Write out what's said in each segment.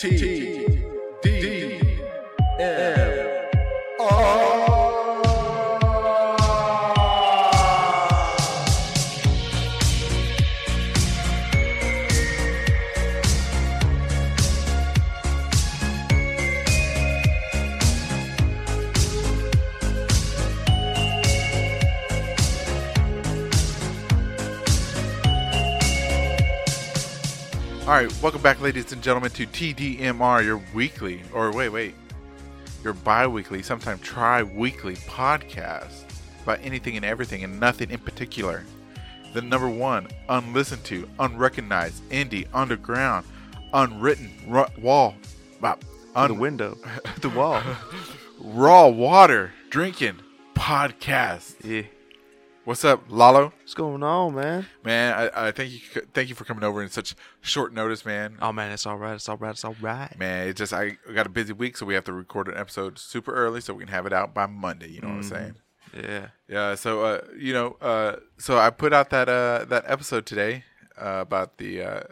T. D welcome back, ladies and gentlemen, to TDMR, your weekly, or wait, wait, your bi weekly, sometimes tri weekly podcast about anything and everything and nothing in particular. The number one, unlistened to, unrecognized, indie, underground, unwritten, ru- wall, uh, the window, the wall. raw water drinking podcast. Yeah. What's up, Lalo? What's going on, man? Man, I, I thank you, thank you for coming over in such short notice, man. Oh man, it's all right. It's all right. It's all right. Man, it just I got a busy week, so we have to record an episode super early so we can have it out by Monday. You know what I'm saying? Yeah. Yeah. So uh, you know, uh, so I put out that uh that episode today uh, about the uh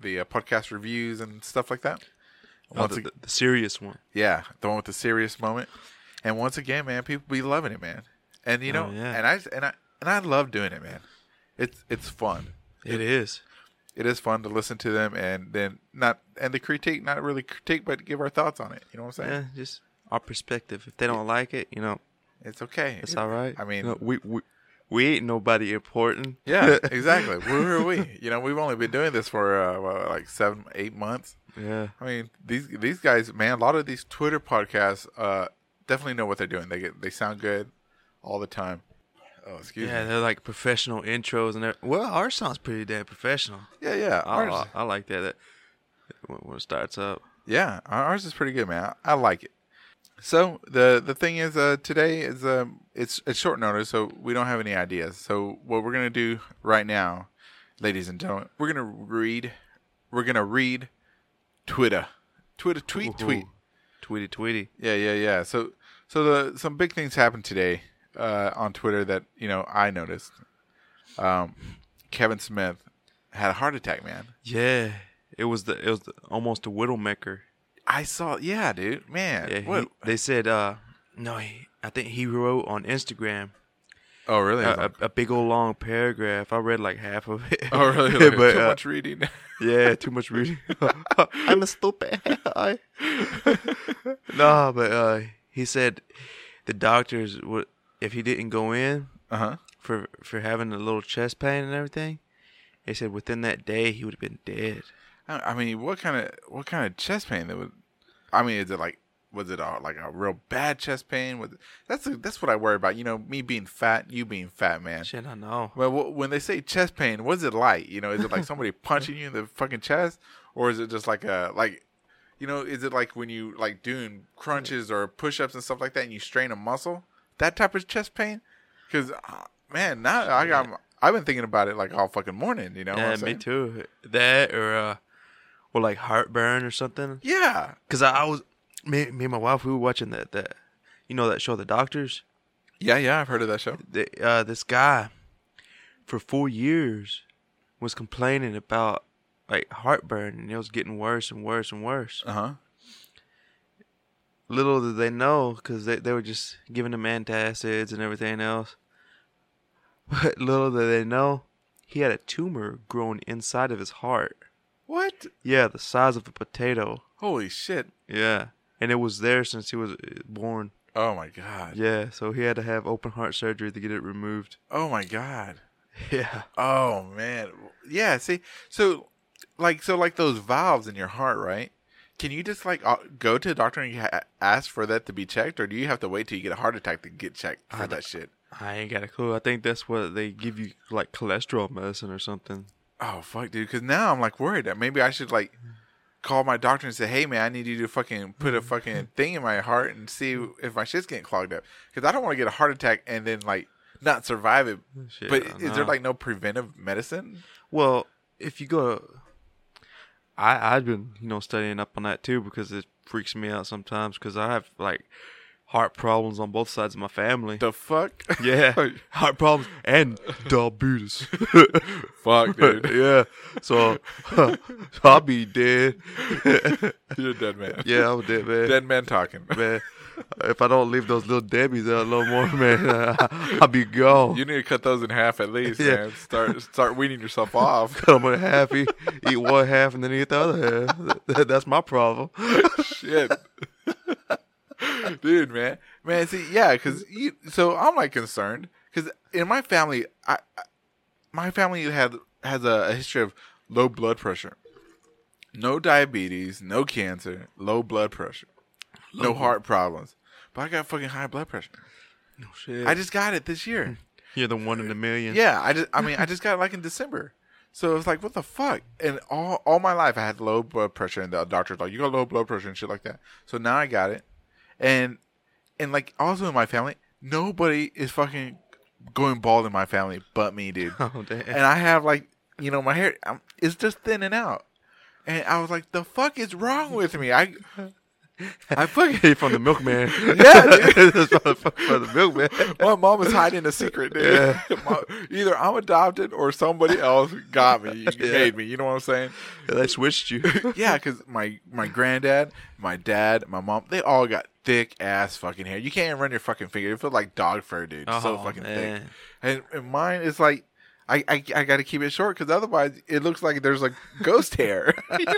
the uh, podcast reviews and stuff like that. Oh, the, the, the serious one. yeah, the one with the serious moment. And once again, man, people be loving it, man. And you know, Oh, yeah. and I and I and I love doing it, man. It's it's fun. It is. It is fun to listen to them and then not and the critique, not really critique, but give our thoughts on it. You know what I'm saying? Yeah, just our perspective. If they don't like it, you know, It's okay. it's all right. I mean, You know, we we we ain't nobody important. yeah, exactly. Who are we? You know, we've only been doing this for uh, what, like seven, eight months. yeah. I mean, these these guys, man, a lot of these Twitter podcasts uh, definitely know what they're doing. They get they sound good all the time. Oh, excuse Yeah, me. Yeah, they're like professional intros and. Well, ours sounds pretty damn professional. Yeah, yeah. Ours, I, I like that. that when, when it starts up. yeah, ours is pretty good, man. I, I like it. So the the thing is, uh, today is um, it's it's short notice, so we don't have any ideas. So what we're gonna do right now, ladies and gentlemen, we're gonna read, we're gonna read Twitter, Twitter tweet Ooh-hoo. tweet. Tweety tweety. Yeah, yeah, yeah. So so the some big things happened today uh, on Twitter that you know I noticed. Um, Kevin Smith had a heart attack, man. Yeah. It was the it was the, almost a widowmaker. I saw, yeah, dude, man. Yeah, what? he, they said uh no, he, I think he wrote on Instagram oh, really? a, a, a big old long paragraph. I read like half of it. oh, really? Like, but, too uh, much reading. yeah, too much reading. I'm a stupid. No, but uh, he said the doctors would if he didn't go in Uh huh. for for having a little chest pain and everything. They said within that day he would have been dead. I, mean, what kind of what kind of chest pain that would? I mean, is it like was it a, like a real bad chest pain? Was it, that's that's what I worry about. You know, me being fat, you being fat, man. Shit, I know. Well, when they say chest pain, what's it like? You know, is it like somebody punching you in the fucking chest, or is it just like a like, you know, is it like when you like doing crunches or push-ups and stuff like that, and you strain a muscle? That type of chest pain? Because uh, man, now I got I've been thinking about it like all fucking morning. You know? Yeah, me too. That or uh, or like heartburn or something. Yeah. Cause I, I was me, me and my wife we were watching that that you know that show The Doctors. Yeah, yeah, I've heard of that show. The, uh, this guy for four years was complaining about like heartburn and it was getting worse and worse and worse. Uh huh. Little did they know because they they were just giving him antacids and everything else. But little did they know he had a tumor growing inside of his heart. What? Yeah, the size of a potato. Holy shit! Yeah. And it was there since he was uh, born. Oh my god. Yeah, so he had to have open heart surgery to get it removed. Oh my god. Yeah. Oh man, yeah. See, so like, so like those valves in your heart, right? Can you just like uh, go to a doctor and ask for that to be checked, or do you have to wait till you get a heart attack to get checked for that shit? I ain't got a clue. I think that's what they give you, like cholesterol medicine or something. Oh fuck, dude. Because now I'm like worried that maybe I should like call my doctor and say, "Hey man, I need you to fucking put a fucking thing in my heart and see if my shit's getting clogged up." Because I don't want to get a heart attack and then like not survive it. Shit, but is there like no preventive medicine? Well, if you go, I I've been you know studying up on that too because it freaks me out sometimes because I have like heart problems on both sides of my family. The fuck? yeah, heart problems and diabetes. fuck, dude. yeah, so I'll be dead. You're a dead man. yeah, I'm dead, man. Dead man talking. man. If I don't leave those little Debbie's out no more, man, I'll be gone. You need to cut those in half at least, Yeah. man. Start start weaning yourself off. Cut them in half, eat, eat one half, and then eat the other half. That's my problem. Shit. Dude, man. Man, see, yeah, because you, so I'm like concerned because in my family, I, I my family had has a, a history of low blood pressure, no diabetes, no cancer, low blood pressure, no heart problems, but I got fucking high blood pressure. No shit. I just got it this year. You're the one in a million. Yeah, I just, I mean, I just got it like in December. So it's like, what the fuck? And all all my life, I had low blood pressure, and the doctor's like, you got low blood pressure and shit like that. So now I got it, and and like also in my family, nobody is fucking going bald in my family but me, dude. Oh damn. and I have like, you know, my hair um, is just thinning out, and I was like, the fuck is wrong with me? I I fucking Hey, from the milkman. Yeah, dude. That's from, the, milkman. My mom is hiding a secret, dude. Yeah. Either I'm adopted or somebody else got me, Yeah. made me. You know what I'm saying? Yeah, they switched you. Yeah, because my my granddad, my dad, my mom, they all got thick ass fucking hair. You can't even run your fucking finger. It feels like dog fur, dude. so Oh, fucking man. thick. And, and mine is like. I, I, I got to keep it short because otherwise it looks like there's like ghost hair, and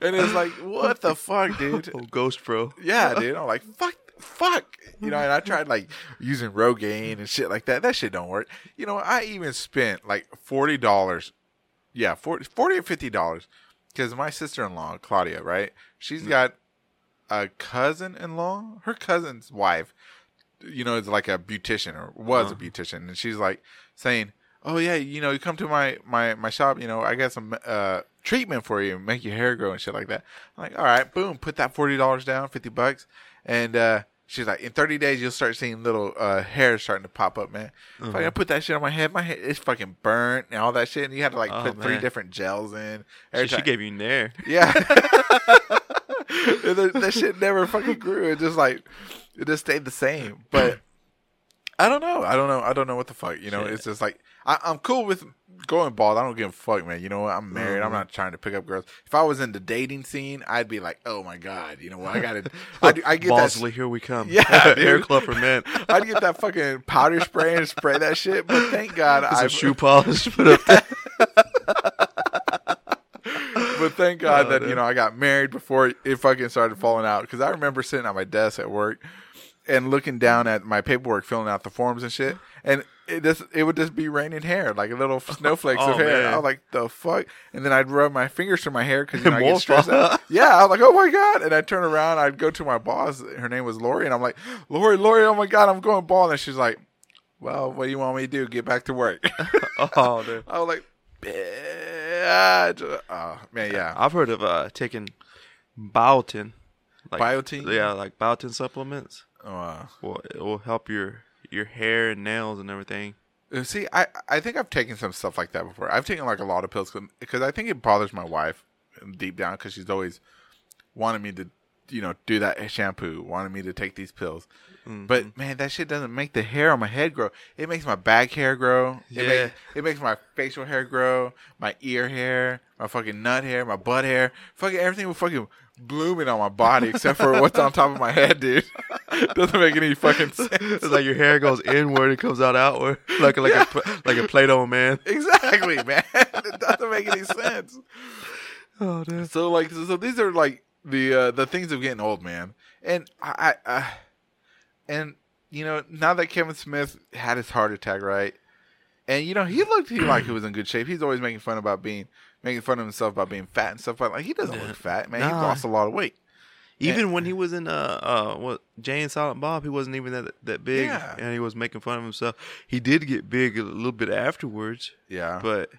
it's like what the fuck, dude? Oh, Ghost Bro. Yeah, dude. I'm like, fuck, fuck. You know, and I tried like using Rogaine and shit like that. That shit don't work. You know, I even spent like forty dollars. Yeah, 40, 40 or fifty dollars. Because my sister in law, Claudia, right? She's mm. got a cousin in law. Her cousin's wife, you know, is like a beautician or was a beautician, and she's like saying, "Oh yeah, you know, you come to my my my shop. You know, I got some uh treatment for you, make your hair grow and shit like that." I'm like, "All right, boom, put that forty dollars down, fifty bucks," and uh she's like, "In thirty days, you'll start seeing little uh hair starting to pop up, man." If I put that shit on my head, my head is fucking burnt and all that shit, and you had to like Oh, put three different gels in. She, Every she gave you nair. yeah. And that, that shit never fucking grew. It just like it just stayed the same. But I don't know. I don't know. I don't know what the fuck. You know, Shit. it's just like I, I'm cool with going bald. I don't give a fuck, man. You know what? I'm married. I'm Mhm. not trying to pick up girls. If I was in the dating scene, I'd be like, oh my god, you know what? I got to. I, I get that. Bosley, here we come. Yeah, hair club for men. I'd get that fucking powder spray and spray that shit. But thank God, I shoe polish. Put up. But thank God Oh, that dude. you know I got married before it fucking started falling out. Because I remember sitting at my desk at work and looking down at my paperwork, filling out the forms and shit, and it just it would just be raining hair, like little snowflakes of Oh, hair. man. I was like, the fuck, and then I'd rub my fingers through my hair because you know I get stressed out. Yeah, I was like, oh my god, and I turn around, I'd go to my boss. Her name was Lori, and I'm like, Lori, Lori, oh my god, I'm going bald, and she's like. Well, what do you want me to do? Get back to work. Oh, dude. I was like, bitch. Oh, man, yeah. I've heard of uh, taking biotin. Like, Biotin? Yeah, like biotin supplements. Oh, uh, Well, it will help your your hair and nails and everything. Uh, See, I I think I've taken some stuff like that before. I've taken like a lot of pills because I think it bothers my wife deep down because she's always wanted me to, you know, do that shampoo, wanted me to take these pills. Mm-hmm. But man, that shit doesn't make the hair on my head grow. It makes my back hair grow. It, Yeah. makes, it makes my facial hair grow, my ear hair, my fucking nut hair, my butt hair. Fucking everything was fucking blooming on my body except for what's on top of my head, dude. doesn't make any fucking sense. It's like your hair goes inward, it comes out outward, like a, like a like a Play-Doh man. Exactly, man. It doesn't make any sense. Oh, dude. So like, so these are like the uh, the things of getting old, man. And I, I, I and you know, now that Kevin Smith had his heart attack, right? And you know, he looked he like he was in good shape. He's always making fun about being making fun of himself about being fat and stuff. But like, he doesn't Yeah. look fat, man. He lost a lot of weight. Even when he was in uh uh what Jay and Silent Bob, he wasn't even that that big, Yeah. and he was making fun of himself. He did get big a little bit afterwards, Yeah, but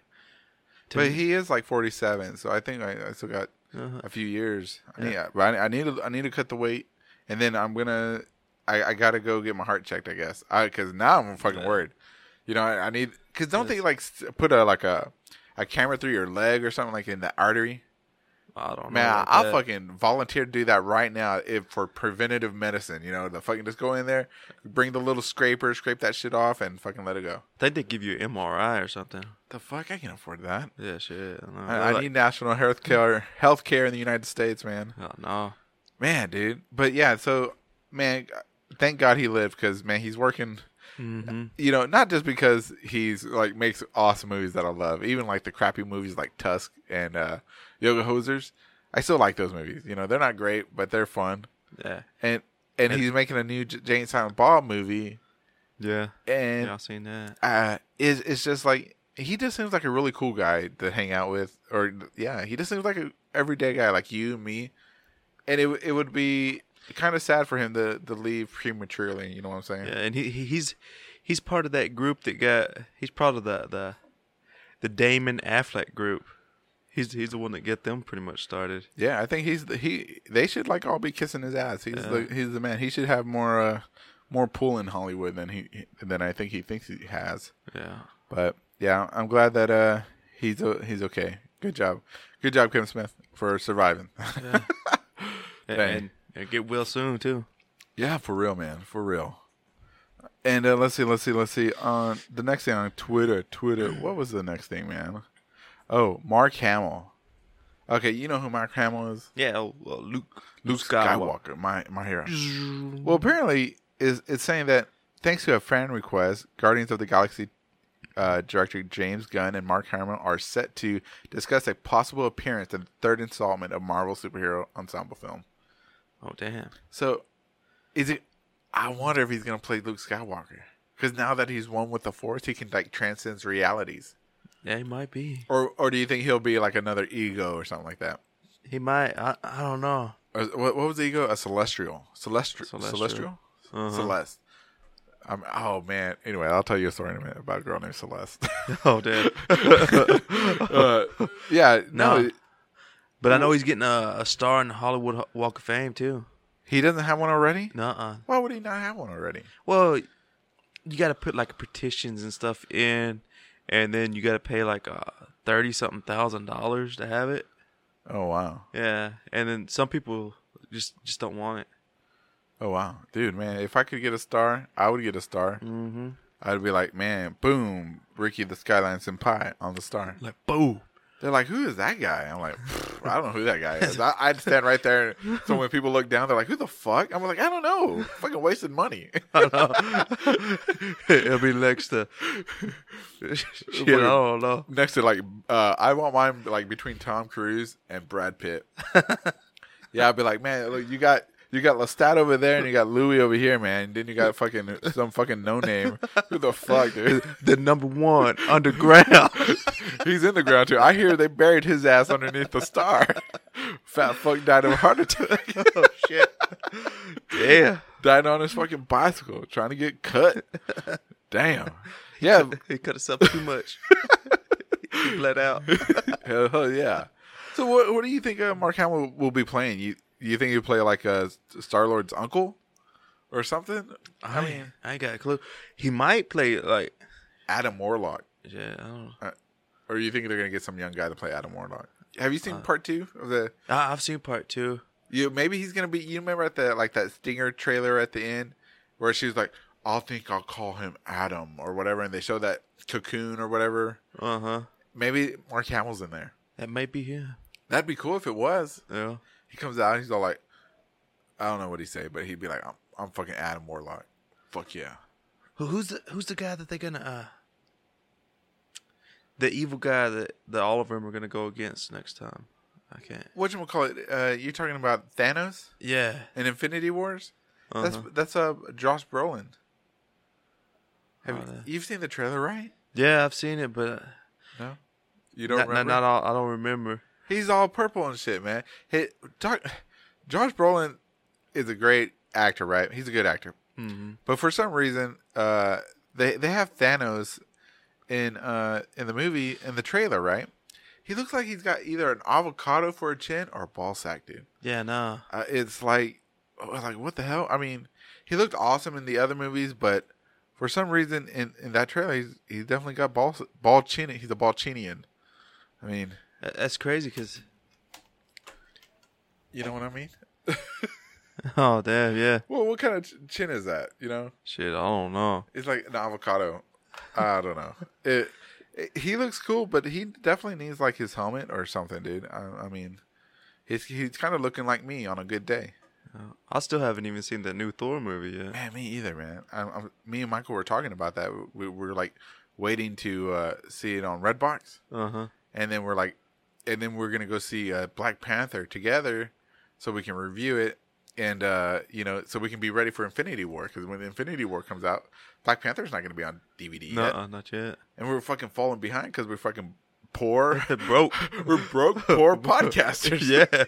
but me- he is like forty seven, so I think I, I still got uh-huh. a few years. I Yeah. need, but I, I need to, I need to cut the weight, and then I'm gonna, I, I gotta go get my heart checked. I guess, I because now I'm fucking Yeah. worried. You know, I, I need because don't they like put a like a a camera through your leg or something like in the artery, I don't know. Man, I'll that. fucking volunteer to do that right now if for preventative medicine. You know, the fucking just go in there, bring the little scraper, scrape that shit off, and fucking let it go. I think they give you an MRI or something. The fuck, I can afford that. Yeah, shit. I. I, I like- need national health care, health care in the United States, man. Oh, no. Man, dude. But yeah, so man, thank God he lived because man, he's working. Mm-hmm. You know, not just because he's like makes awesome movies that I love, even like the crappy movies like Tusk and uh, Yoga Hosers. I still like those movies. You know, they're not great, but they're fun. Yeah. And and he's making a new J- Jane Silent Bob movie, Yeah. and Yeah, I've seen that. uh, is it's just like he just seems like a really cool guy to hang out with, or yeah, he just seems like a everyday guy like you, me, and it it would be kind of sad for him to to leave prematurely. You know what I'm saying? Yeah, and he, he he's he's part of that group that got he's part of the the the Damon Affleck group. He's he's the one that get them pretty much started. Yeah, I think he's the, he. They should like all be kissing his ass. He's the he's the man. He should have more uh more pull in Hollywood than he than I think he thinks he has. Yeah. But yeah, I'm glad that uh he's o- he's okay. Good job, good job, Kevin Smith, for surviving. And, and, and get well soon too. Yeah, for real, man, for real. And uh, let's see, let's see, let's see. On the next thing on Twitter, Twitter. What was the next thing, man? Oh, Mark Hamill. Okay, you know who Mark Hamill is? Yeah, well, Luke Luke Skywalker, my my hero. Well, apparently, is it's saying that thanks to a fan request, Guardians of the Galaxy uh, director James Gunn and Mark Hamill are set to discuss a possible appearance in the third installment of Marvel superhero ensemble film. Oh damn. So, is it? I wonder if he's gonna play Luke Skywalker because now that he's one with the Force, he can like transcend realities. Yeah, he might be. Or, or do you think he'll be like another ego or something like that? He might. I I don't know. Or, what, what was the ego? A celestial, celestial, Celestial. celestial, Uh-huh. Celeste. Um, oh man. Anyway, I'll tell you a story in a minute about a girl named Celeste. Oh damn. uh, yeah, no, No. But I know he's getting a, a star in the Hollywood Walk of Fame too. he doesn't have one already. Nuh-uh. Why would he not have one already? Well, you got to put like petitions and stuff in, and then you got to pay like uh, thirty something thousand dollars to have it. Oh wow. Yeah, and then some people just just don't want it. Oh wow, dude, man! If I could get a star, I would get a star. Mm-hmm. I'd be like, man, boom, Ricky the Skyline Senpai on the star. Like boom. They're like, who is that guy? I'm like, I don't know who that guy is. I, I'd stand right there. So when people look down, they're like, who the fuck? I'm like, I don't know. Fucking wasted money. It'll be next to. Shit, I don't know. Next to like, uh, I want mine like between Tom Cruise and Brad Pitt. yeah, I'd be like, man, look, you got. You got Lestat over there, and you got Louis over here, man. And then you got fucking some fucking no name. Who the fuck, dude? The number one underground. He's in the ground too. I hear they buried his ass underneath the star. Fat fuck died of a heart attack. oh shit. Yeah. died on his fucking bicycle trying to get cut. Damn. Yeah. He cut himself too much. he bled out. hell, hell yeah. So what what do you think uh, Mark Hamill will be playing? You you think he'll play like a Star Lord's uncle or something? I mean I ain't got a clue. He might play like. Adam Warlock. Yeah, I don't know. Or you think they're gonna get some young guy to play Adam Warlock? Have you seen part two of the? I, I've seen part two. You maybe he's gonna be. You remember at the like that Stinger trailer at the end where she was like, "I'll think I'll call him Adam" or whatever, and they show that cocoon or whatever. Uh huh. Maybe Mark Hamill's in there. That might be him. That'd be cool if it was. Yeah. He comes out, he's all like, I don't know what he say, but he'd be like, "I'm, I'm fucking Adam Warlock." Fuck yeah. Who, who's the Who's the guy that they're gonna uh the evil guy that that all of them are gonna go against next time? I can't. What you call it? Uh, you talking about Thanos Yeah. in Infinity Wars? That's Uh-huh. that's uh Josh Brolin. Have Oh, you, you've seen the trailer, right? Yeah, I've seen it, but No, you don't not, not, not all. I don't remember. He's all purple and shit, man. He, talk, Josh Brolin is a great actor, right? He's a good actor. hmm But for some reason, uh, they they have Thanos in uh in the movie in the trailer, right? He looks like he's got either an avocado for a chin or a ball sack, dude. Yeah, no. Uh, it's like, oh, like what the hell? I mean, he looked awesome in the other movies, but for some reason in, in that trailer, he's he's definitely got ball ball chin. He's a ball chinian. I mean, That's crazy because You know what I mean? Oh damn, yeah. Well, what kind of chin is that? You know, Shit, I don't know. it's like an avocado. I don't know. It, it- he looks cool, but he definitely needs like his helmet or something, dude. I, I mean, he's he's kind of looking like me on a good day. I still haven't even seen the new Thor movie yet. Man, me either, man. I, I'm, me and Michael were talking about that. We were like waiting to uh, see it on Redbox, Uh huh. and then we're like, and then we're gonna go see uh, Black Panther together, so we can review it, and uh, you know, so we can be ready for Infinity War. Because when Infinity War comes out, Black Panther's not gonna be on DVD No, yet, uh, not yet. and we're fucking falling behind because we're fucking poor, Broke. we're broke, poor podcasters. yeah.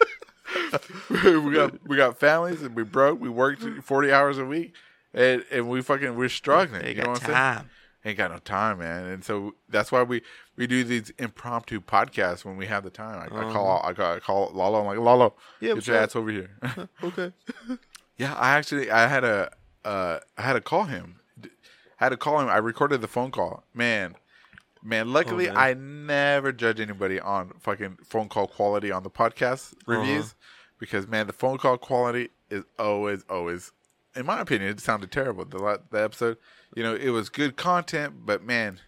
we got we got families and we broke. We worked forty hours a week, and and we fucking we're struggling. They you know what I'm saying? Ain't got no time, man. And so that's why we we do these impromptu podcasts when we have the time. I, I call I call, I call Lalo. I'm like Lalo, Uh-huh. Yeah, get your ass over here. Okay. yeah, I actually I had a uh I had to call him. I had to call him. I recorded the phone call. Man, man. Luckily, man. I never judge anybody on fucking phone call quality on the podcast reviews because man, the phone call quality is always always, in my opinion, it sounded terrible. The the episode, you know, it was good content, but man.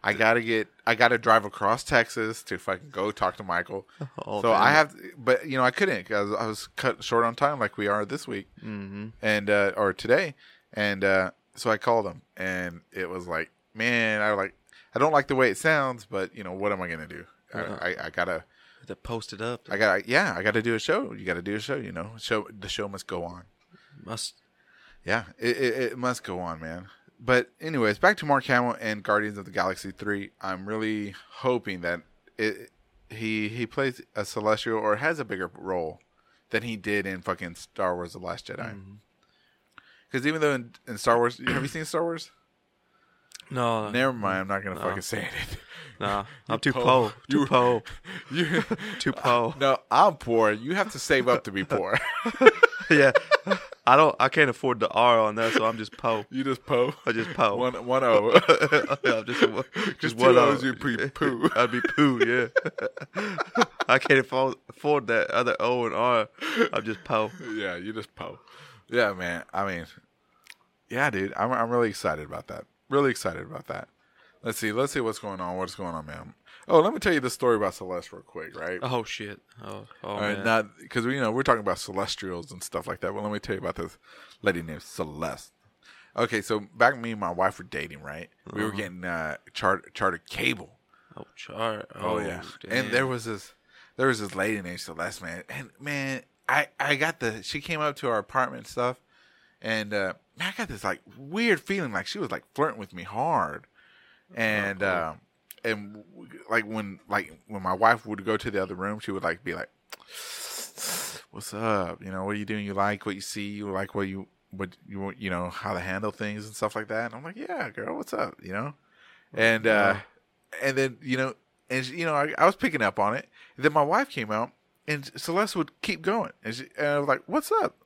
I gotta get. I gotta drive across Texas to fucking go talk to Michael. Oh, so damn I have, but you know, I couldn't because I was cut short on time, like we are this week Mm-hmm. and uh, or today, and uh, so I called him, and it was like, man, I like, I don't like the way it sounds, but you know, what am I gonna do? I, Uh-huh. I, I gotta, To post it up. I gotta, yeah, I gotta do a show. You gotta do a show, you know. Show the show must go on. Must. Yeah, it, it, it must go on, man. But anyways, back to Mark Hamill and Guardians of the Galaxy three. I'm really hoping that it he he plays a celestial or has a bigger role than he did in fucking Star Wars: The Last Jedi. Mm-hmm. Because even though in, in Star Wars, have you seen Star Wars? No. Never mind, I'm not gonna No. fucking say anything. Nah. I'm too po. po. Too You- po. You, Too po. no, I'm poor. You have to save up to be poor. yeah. I don't. I can't afford the R on that, so I'm just po. you just po. I just po. One one O. yeah, I'm just, just, Just one. O's, you be poo. I'd be poo. Yeah. I can't afford, afford that other O and R. I'm just po. yeah, you just po. Yeah, man. I mean, yeah, dude. I'm I'm really excited about that. Really excited about that. Let's see. Let's see what's going on. What's going on, man? Oh, let me tell you the story about Celeste real quick, right? Oh shit. Oh. Oh All right, man. not because you know we're talking about celestials and stuff like that. Well, let me tell you about this lady named Celeste. Okay, so back me and my wife were dating, right? We Uh-huh. were getting uh, chart chartered cable. oh chart. Oh, yeah, and there was this there was this lady named Celeste, man, and man, I I got the she came up to our apartment and stuff, and uh, man, I got this like weird feeling like she was like flirting with me hard, and Uh-huh. um, and like when like when my wife would go to the other room, she would like be like, "What's up? You know, what are you doing? You like what you see? You like what you what you want? You know how to handle things and stuff like that." And I'm like, "Yeah, girl, what's up? You know," and uh, and then you know, and she, you know, I, I was picking up on it. And then my wife came out, and Celeste would keep going, and, she, and I was like, "What's up?"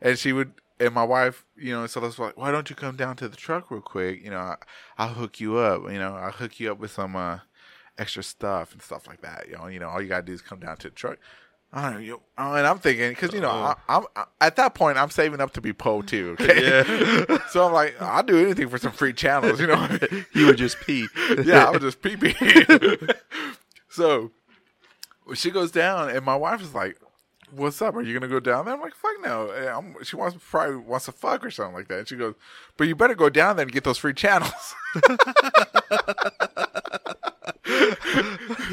And she would, and my wife, you know, Celeste was like, "Why don't you come down to the truck real quick? You know, I, I'll hook you up. You know, I'll hook you up with some uh, extra stuff and stuff like that. You know, you know, all you gotta do is come down to the truck." I don't know, you, oh, and I'm thinking because you know I, I'm I, at that point I'm saving up to be Poe too. Okay, Yeah. so I'm like I'll do anything for some free channels. You know, you would just pee. yeah, I was just pee pee. so she goes down, and my wife is like, "What's up? Are you gonna go down there?" I'm like, "Fuck no." I'm, she wants probably wants to fuck or something like that. And she goes, "But you better go down there and get those free channels."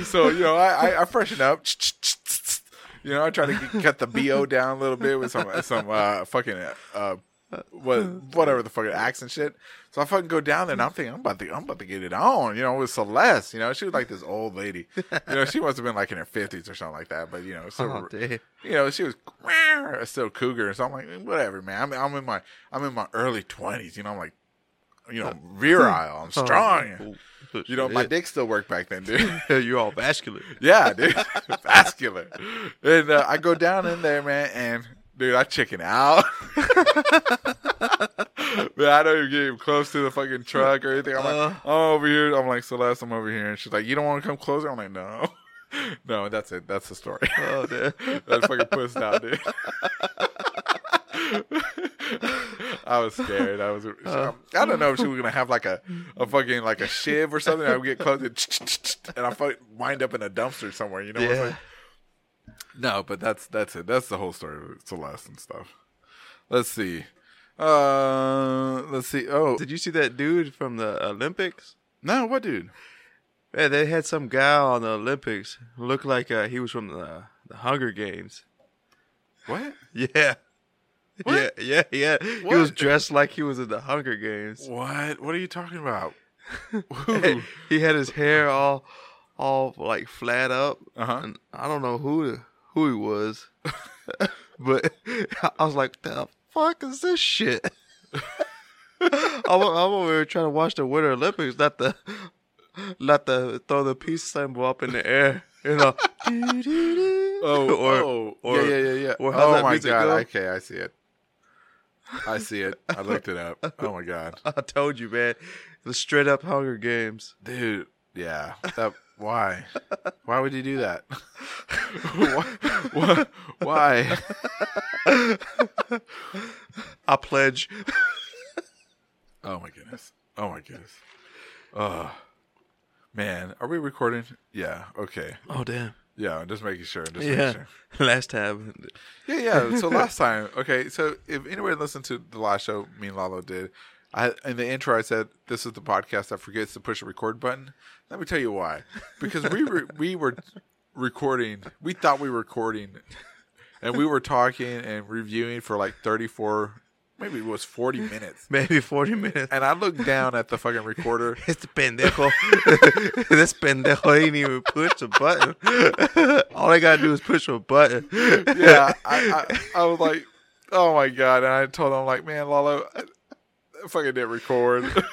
so you know, I I, I freshen up. You know, I try to cut the bo down a little bit with some some uh, fucking uh, what whatever the fucking accent shit. So I fucking go down there and I'm thinking I'm about to I'm about to get it on, you know, with Celeste. You know, she was like this old lady. You know, she must have been like in her fifties or something like that. But you know, so Oh, you know, she was still cougar. So I'm like, whatever, man. I'm I'm in my I'm in my early twenties. You know, I'm like, you know, virile. I'm strong. Oh, You know, my dick still worked back then, dude. You're all vascular. Yeah, dude. Vascular. And uh, I go down in there, man, and dude, I chicken out. man, I don't even get even close to the fucking truck or anything. I'm like, Uh. I'm over here. I'm like, Celeste, I'm over here. And she's like, You don't want to come closer? I'm like, No. no, that's it. That's the story. Oh, damn. That's fucking pussed out, dude. I was scared. I was. Uh. I don't know if she was gonna have like a, a fucking like a shiv or something. I would get close and, and I wind up in a dumpster somewhere. You know what I'm Yeah. saying? No, but that's that's it. That's the whole story of Celeste and stuff. Let's see. Uh, let's see. Oh Did you see that dude from the Olympics? no, what dude? Yeah, they had some guy on the Olympics who looked like uh, he was from the the Hunger Games. What? Yeah. What? Yeah, yeah, yeah. He was What? dressed like he was in the Hunger Games. What? What are you talking about? Who? he had his hair all all like flat up. Uh-huh. And I don't know who who he was. but I was like, the fuck is this shit? I'm, I'm over here trying to watch the Winter Olympics, not the not the throw the peace symbol up in the air. You know. Oh, or, oh, or- yeah, yeah, yeah, yeah. oh my god. go? Okay, I see it. I see it. I looked it up. Oh my god, I told you, man. The straight up Hunger Games. dude. Yeah. That. Why? Why would you do that? why? why? I pledge. Oh my goodness. Oh my goodness. Oh man, are we recording? Yeah. Okay. Oh damn. Yeah. Just making sure. Just Yeah. making sure. Last time. Yeah, yeah. So last time, okay. So if anyone listened to the last show, me and Lalo did, I in the intro I said this is the podcast that forgets to push a record button. Let me tell you why. Because we were we were recording. We thought we were recording, and we were talking and reviewing for like thirty four, maybe it was forty minutes. Maybe 40 minutes. And I looked down at the fucking recorder. Este pendejo. this pendejo ain't even push a button. All I gotta do is push a button. Yeah, I, I I was like, oh my god! And I told him like, man, Lalo, I, I fucking didn't record.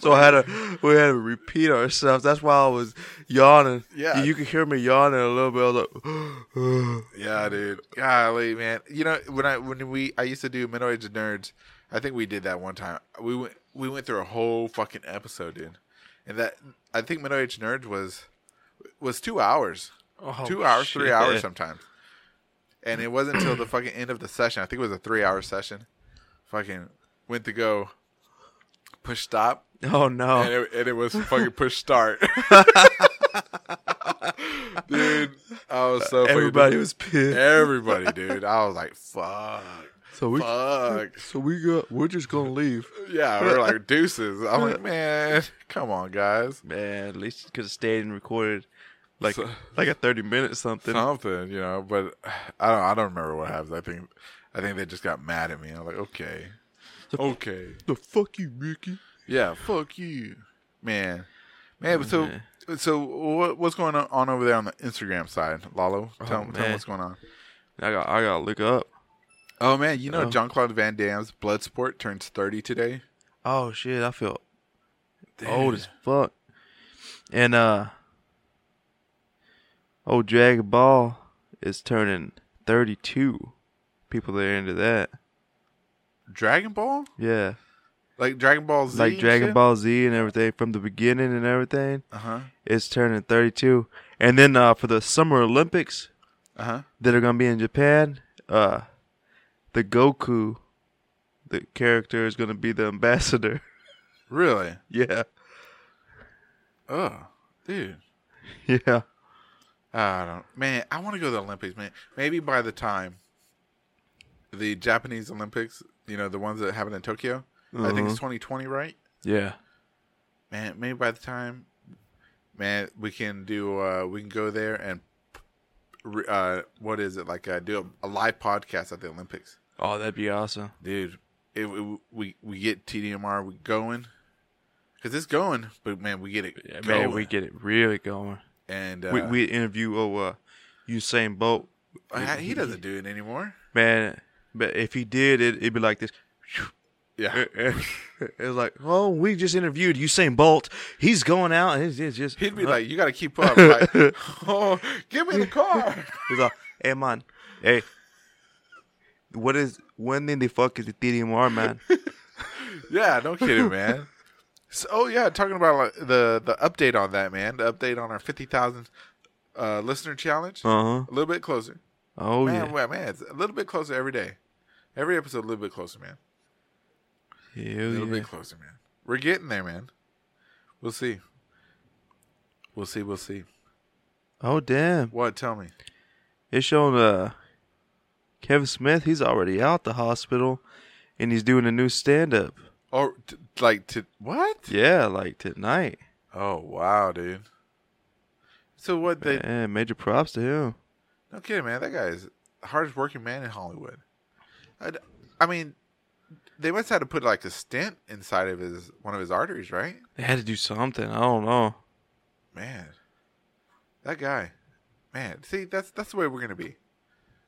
So I had to we had to repeat ourselves. That's why I was yawning. Yeah. You could hear me yawning a little bit. I was like, Yeah, dude. Golly, man. You know when I when we I used to do middle aged nerds. I think we did that one time. We went we went through a whole fucking episode, dude. And that I think middle aged nerds was was two hours, Oh, two hours, three hours sometimes. And it wasn't until the fucking end of the session. I think it was a three hour session. Fucking went to go push stop, Oh no. and it, and it was fucking push start. dude, I was so fucking Everybody was pissed. Everybody, dude. I was like, fuck. So we Fuck. so we got we're just gonna leave. Yeah, we are like deuces. I'm like, man, come on, guys. Man, at least you could have stayed and recorded like So- like a thirty minute something. Something, you know, but I don't I don't remember what happened. I think I think they just got mad at me. I'm like, okay. Okay. The fuck you, Mickey. Yeah, fuck you. Man. Man, but so so what what's going on over there on the Instagram side, Lalo? Tell, Oh, tell me what's going on. I got I gotta look up. Oh man, you know Oh. Jean-Claude Van Damme's Bloodsport turns 30 today. Oh shit, I feel old as fuck. And uh old Dragon Ball is turning thirty two. People that are into that. Dragon Ball? Yeah. Like Dragon Ball Z? like Dragon Ball Z and everything from the beginning and everything. Uh huh. It's turning thirty two. And then uh for the Summer Olympics Uh huh. that are gonna be in Japan, uh the Goku the character is gonna be the ambassador. Really? yeah. Oh, dude. Yeah. I don't. Man, I want to go to the Olympics, man. Maybe by the time the Japanese Olympics, you know, the ones that happen in Tokyo, I think it's Uh-huh. 2020, right? Yeah. Man, maybe by the time, man, we can do. uh We can go there and, uh what is it like? Uh, do a, a live podcast at the Olympics, Oh, that'd be awesome. dude. It, it- we we get TDMR we going because it's going, but man, we get it. Yeah, going. man, we get it really going. and uh, we we interview oh uh Usain Bolt. uh, he doesn't do it anymore. Man, but if he did it it'd be like this. Yeah. It was like, oh, we just interviewed Usain Bolt. He's going out and it's, it's just He'd be like, "You got to keep up." Like, oh, give me the car. He's like, hey man, hey, what is when in the fuck is the TDMR man? yeah, no kidding, man. So, oh yeah, talking about like, the the update on that, man. The update on our fifty thousand uh, listener challenge. Uh huh. A little bit closer. Oh man, yeah. well, man, it's a little bit closer every day. Every episode, a little bit closer, man. Hell A little yeah. bit closer, man. We're getting there, man. We'll see. We'll see. We'll see. Oh damn. What? Tell me. It's showing uh Kevin Smith, he's already out the hospital and he's doing a new stand up. Oh, t- like to what? Yeah, like tonight. Oh wow, dude. So what? They Man, major props to him. No kidding, man. That guy is the hardest working man in Hollywood. I mean, they must have had to put like a stent inside of his one of his arteries, right? They had to do something. I don't know. Man, that guy, man. See, that's that's the way we're gonna be.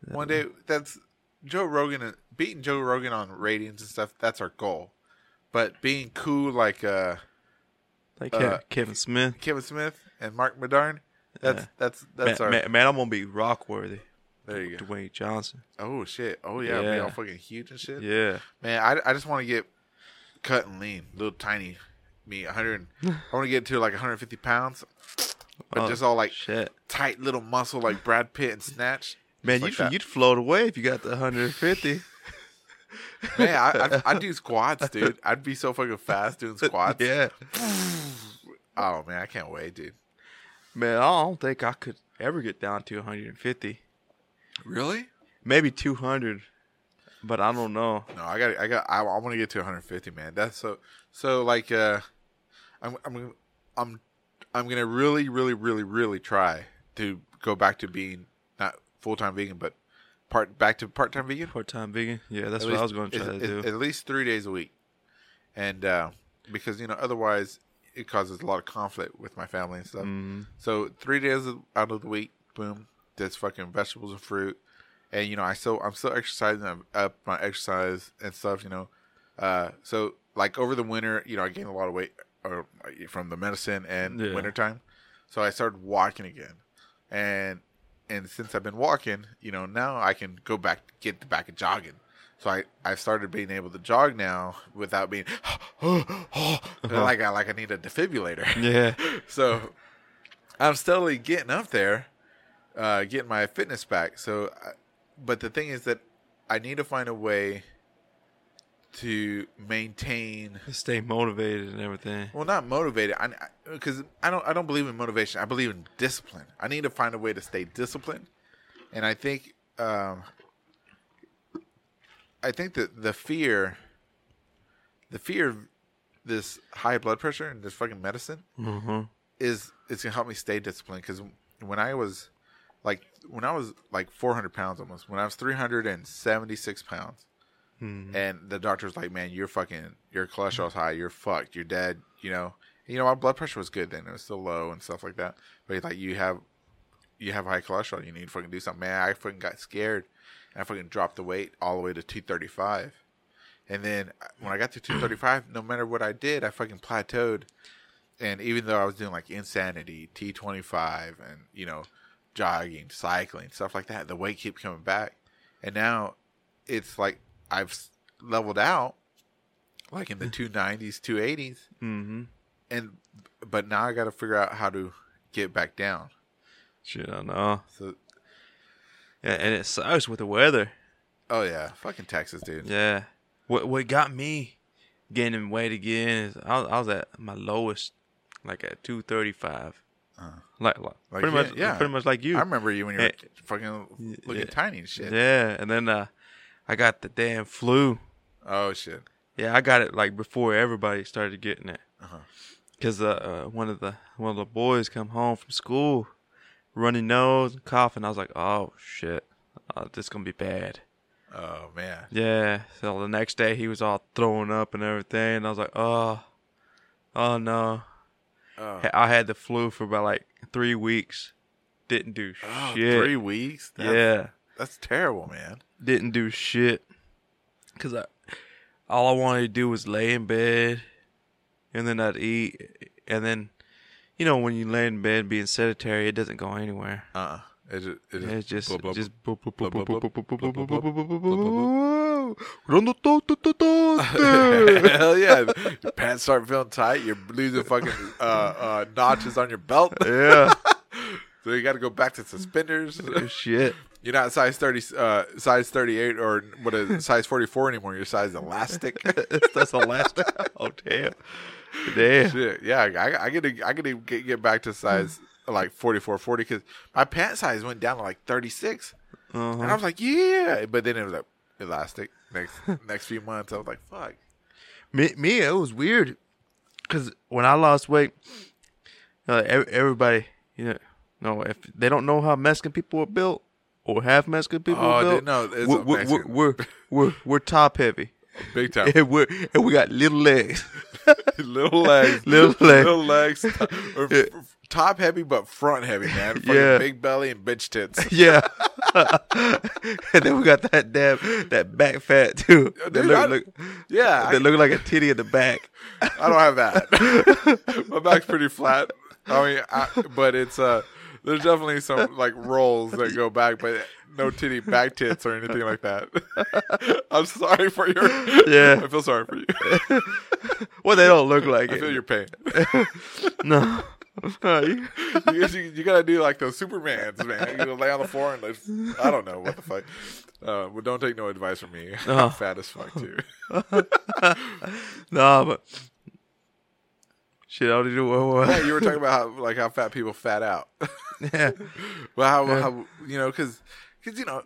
One day, that's Joe Rogan beating Joe Rogan on ratings and stuff. That's our goal. But being cool like uh, Like Uh, Kevin Smith. Kevin Smith and Marc Maron, that's that's that's man, our. man, man, I'm gonna be rock worthy. there you go. Dwayne Johnson. Oh shit! Oh yeah, be Yeah. all fucking huge and shit. Yeah. Man, I, I just want to get cut and lean, little tiny me, 100. I want to get to like 150 pounds, but Oh, just all like shit. tight little muscle like Brad Pitt and Snatch. Man, you'd, like you'd float away if you got the 150. Man, I, I'd, I'd do squats, dude. I'd be so fucking fast doing squats. yeah. Oh man, I can't wait, dude. Man, I don't think I could ever get down to 150. Really? Maybe 200, but I don't know. No, I got, I got, I, I want to get to 150, man. That's so, so like, uh, I'm, I'm, I'm, I'm gonna really, really, really, really try to go back to being not full time vegan, but part back to part time vegan. Part time vegan. Yeah, that's At what I was going to try to do. At least three days a week, and uh, because you know otherwise it causes a lot of conflict with my family and stuff. Mhm. So three days out of the week, boom, that's fucking vegetables and fruit, and you know I still I'm still exercising I'm up my exercise and stuff. You know, uh, so like over the winter, you know I gained a lot of weight or from the medicine and Yeah. wintertime, so I started walking again, and and since I've been walking, you know now I can go back get back to jogging. So I I started being able to jog now without being like I like I need a defibrillator. Yeah. So I'm steadily getting up there, uh, getting my fitness back. So, but the thing is that I need to find a way to maintain. Stay motivated and everything. Well, not motivated. I because I don't I don't believe in motivation. I believe in discipline. I need to find a way to stay disciplined, and I think um, I think that the fear, the fear of this high blood pressure and this fucking medicine Mm-hmm. is it's gonna help me stay disciplined because when I was like when I was like 400 pounds almost when I was 376 pounds Mm-hmm. and the doctor was like man you're fucking your cholesterol's high you're fucked you're dead you know you know my blood pressure was good then it was still low and stuff like that but he's like you have you have high cholesterol you need to fucking do something man I fucking got scared and I fucking dropped the weight all the way to 235 and then uh, when I got to 235 no matter what I did I fucking plateaued and even though I was doing like insanity, T twenty five, and you know, jogging, cycling, stuff like that, the weight kept coming back, and now it's like I've leveled out, like in the two nineties, two eighties, Mm-hmm. and but now I got to figure out how to get back down. Shit, I know. So, Yeah, and it sucks with the weather. oh yeah, fucking Texas, dude. Yeah. What what got me gaining weight again is I was, I was at my lowest, like at two thirty five. Like, like, Like, pretty yeah, much, yeah. pretty much like you. I remember you when you were Eh, fucking looking yeah. tiny and shit. Yeah, and then uh, I got the damn flu. Oh shit. Yeah, I got it like before everybody started getting it. Uh-huh. Cause uh, uh, one of the one of the boys come home from school, runny nose, and coughing. I was like, oh shit, uh, this gonna be bad. Oh man. Yeah. So the next day he was all throwing up and everything. And I was like, oh, oh no. Oh, I had the flu for about like three weeks. Didn't do oh, shit. three weeks. That's, yeah. that's terrible, man. Didn't do shit. Cause I, all I wanted to do was lay in bed, and then I'd eat, and then, you know, when you lay in bed being sedentary, it doesn't go anywhere. Uh. It just, it It's just just Hell yeah! Your pants start feeling tight. You're losing fucking uh, uh, notches on your belt. Yeah. So you got to go back to suspenders. Shit. You're not size thirty, uh, size thirty eight, or what is it, size forty four anymore. You're size elastic. That's last. Oh damn. Damn. Shit, yeah, I, I get to, I get to get, get back to size like 44, 40 because my pant size went down to like thirty six, and I was like, yeah, but then it was like elastic. Next next few months, I was like, fuck. Me, me, it was weird because when I lost weight, uh, everybody, you know, no, if they don't know how Mexican people are built or half Mexican people Oh, built, didn't know. It's we're, we're, we're, we're, we're, we're top heavy. Big time. And, we're, and we got little legs. little legs, Little legs. little legs, top, or f- f- top heavy but front heavy, man. Fucking Yeah. big belly and bitch tits. yeah. and then we got that damn that back fat too. That look, I- look, Yeah, I, that look like a titty in the back. I don't have that. My back's pretty flat. I mean, I, but it's uh, there's definitely some like rolls that go back, but no titty back tits or anything like that. I'm sorry for your. Yeah. I feel sorry for you. Well, they don't look like I it. feel your pain. no. You- You, you, gotta do like those Supermans, man. You lay on the floor and like, I don't know what the fuck. Uh, but don't take no advice from me. I'm Oh. fat as fuck too. no, but shit, I only do what, what. yeah, you were talking about how like how fat people fat out. yeah. Well, how, how you know, because because you know,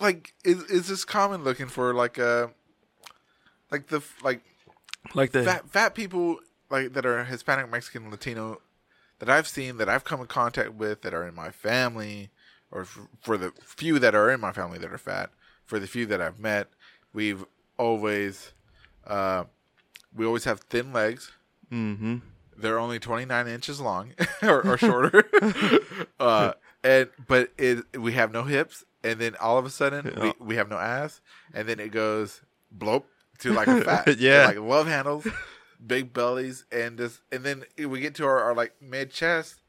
like is is this common looking for like uh like the like Like the fat fat people like that are Hispanic, Mexican, Latino that I've seen that I've come in contact with that are in my family, or f- for the few that are in my family that are fat, for the few that I've met, we've always uh we always have thin legs. mm-hmm. They're only 29 inches long or, or shorter. uh, and but it we have no hips, and then all of a sudden Yeah. we, we have no ass, and then it goes blope to like a fat. Yeah. like love handles, big bellies, and just and then we get to our, our like mid chest,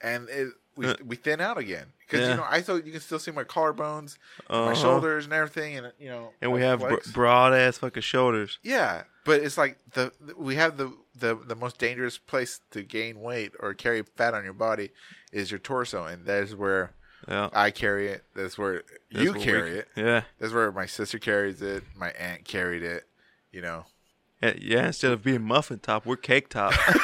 and it we Uh. we thin out again because Yeah. you know I still you can still see my collarbones, my Uh-huh. shoulders, and everything, and you know And we have bro- broad ass fucking shoulders. Yeah, but it's like the we have the the the most dangerous place to gain weight or carry fat on your body is your torso, and that's where Yeah. I carry it. That's where That's you what we- carry it. Yeah. That's where my sister carries it. My aunt carried it. You know. Yeah, yeah, instead of being muffin top, we're cake top. hell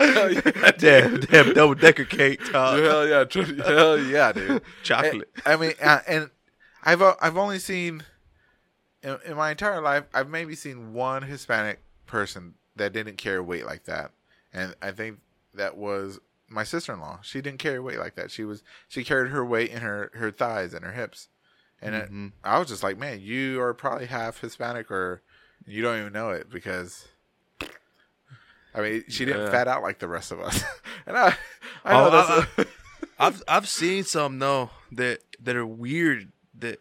yeah, damn, damn double decker cake top. hell yeah, hell yeah, dude. Chocolate. I, I mean, uh, and I've uh, I've only seen in, in my entire life, I've maybe seen one Hispanic person that didn't carry weight like that, and I think that was my sister in law. She didn't carry weight like that. She was she carried her weight in her her thighs and her hips, and it- Mhm. I was just like, man, you are probably half Hispanic or you don't even know it because. I mean, she didn't Yeah. fat out like the rest of us, and I, I know Oh, that's I- I've I've seen some though that that are weird that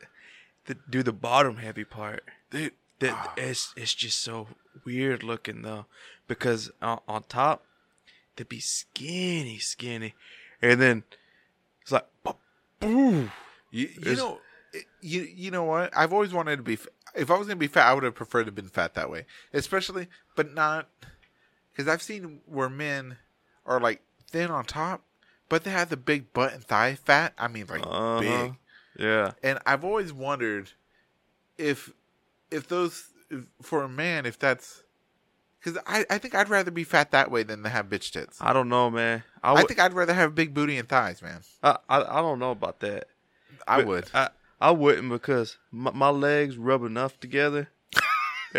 that do the bottom heavy part. dude. That Ah. it's it's just so weird looking though, because on, on top they'd be skinny, skinny, and then it's like, boom. You, you know, you you know what? I've always wanted to be. If I was gonna be fat, I would have preferred to have been fat that way. Especially, but not because I've seen where men are like thin on top, but they have the big butt and thigh fat. I mean, like Uh-huh. big. Yeah, And I've always wondered if if those if, for a man if that's because I I think I'd rather be fat that way than to have bitch tits. I don't know, man. I I think I'd rather have big booty and thighs, man. I, I I don't know about that. I But would. I I wouldn't because my, my legs rub enough together.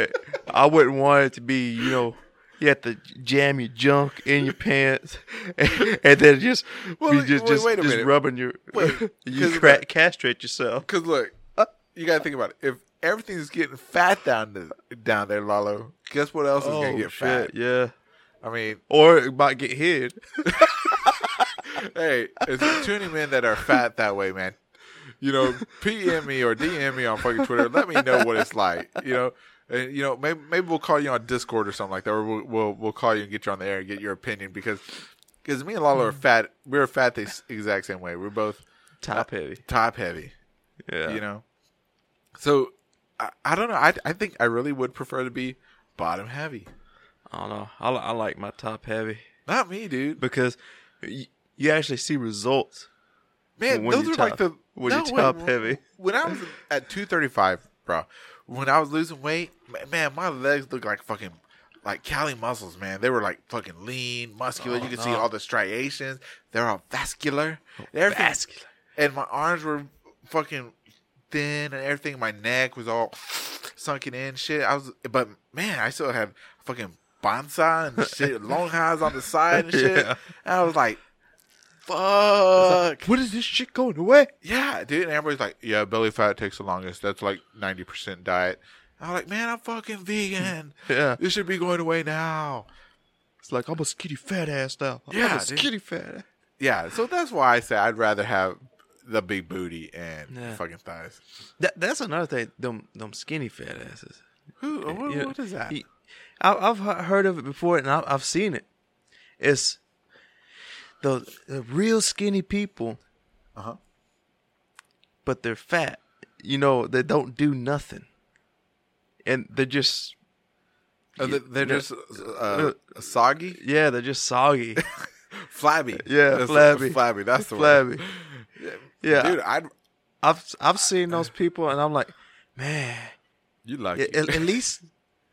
I wouldn't want it to be, you know, you have to jam your junk in your pants, and, then just Well, wait- just wait- just, wait just minute. rubbing your Wait, you cra- the- castrate yourself. Because look, you gotta think about it. If everything's getting fat down to, down there, Lalo, guess what else is gonna oh, get fat? Oh, yeah. I mean, Or it might get hid. hey, it's tuning men that are fat that way, man. You know, PM me or DM me on fucking Twitter. Let me know what it's like. You know, and you know, maybe maybe we'll call you on Discord or something like that, or we'll we'll, we'll call you and get you on the air and get your opinion because because me and Lala are mm. fat. We're fat the exact same way. We're both Top heavy. top heavy. Yeah. You know. So I, I don't know. I I think I really would prefer to be bottom heavy. I don't know. I, I like my top heavy Not me, dude. because you, you actually see results. Man, those are like the when you top when- heavy. When I was at two thirty five, bro, when I was losing weight, man, my legs looked like fucking like Cali muscles, man. They were like fucking lean, muscular. Oh, you could see all the striations. They're all vascular. Everything- Vascular. And my arms were fucking thin, and everything. My neck was all sunken in, shit. I was, but man, I still had fucking bonsai and shit, long highs on the side and shit. Yeah. And I was like, fuck. What is this shit going away? Yeah, dude. And everybody's like, yeah, belly fat takes the longest. That's like 90% diet. I'm like, man, I'm fucking vegan. Yeah. This should be going away now. It's like I'm a skinny fat ass now. I'm Yeah, a skinny fat. Yeah, so that's why I say I'd rather have the big booty and Yeah. fucking thighs. That, that's another thing. Them them skinny fat asses. Who? What, You know, what is that? he- I, I've heard of it before, and I've seen it. It's the, the real skinny people, Uh-huh. but they're fat. You know, they don't do nothing, and they're just Oh, they- they're just uh, soggy, yeah, they're just soggy, flabby. Yeah, That's- flabby. flabby. That's the word. flabby. Yeah, dude. I'd I've I've seen those people, and I'm like, man, you like at, at least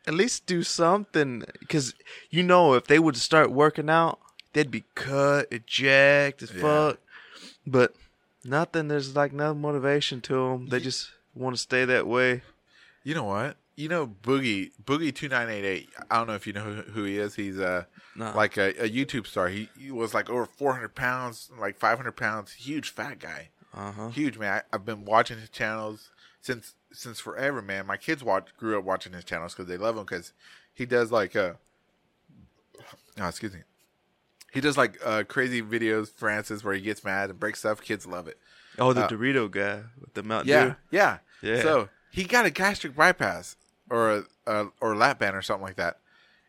at least do something because you know if they would start working out they'd be cut eject as Yeah. fuck but nothing there's like no motivation to them they just want to stay that way You know what? You know Boogie Boogie two nine eight eight. I don't know if you know who, who he is. He's uh Nah. like a, a YouTube star. He, he was like over four hundred pounds, like five hundred pounds. Huge fat guy. uh-huh Huge man. I, I've been watching his channels since since forever, man. My kids watch grew up watching his channels because they love him because he does like uh oh, excuse me. He does like uh crazy videos, Francis, where he gets mad and breaks stuff. Kids love it. oh the uh, dorito guy with the mountain Yeah, Dew. yeah, Yeah. So he got a gastric bypass or a, a or lap band or something like that,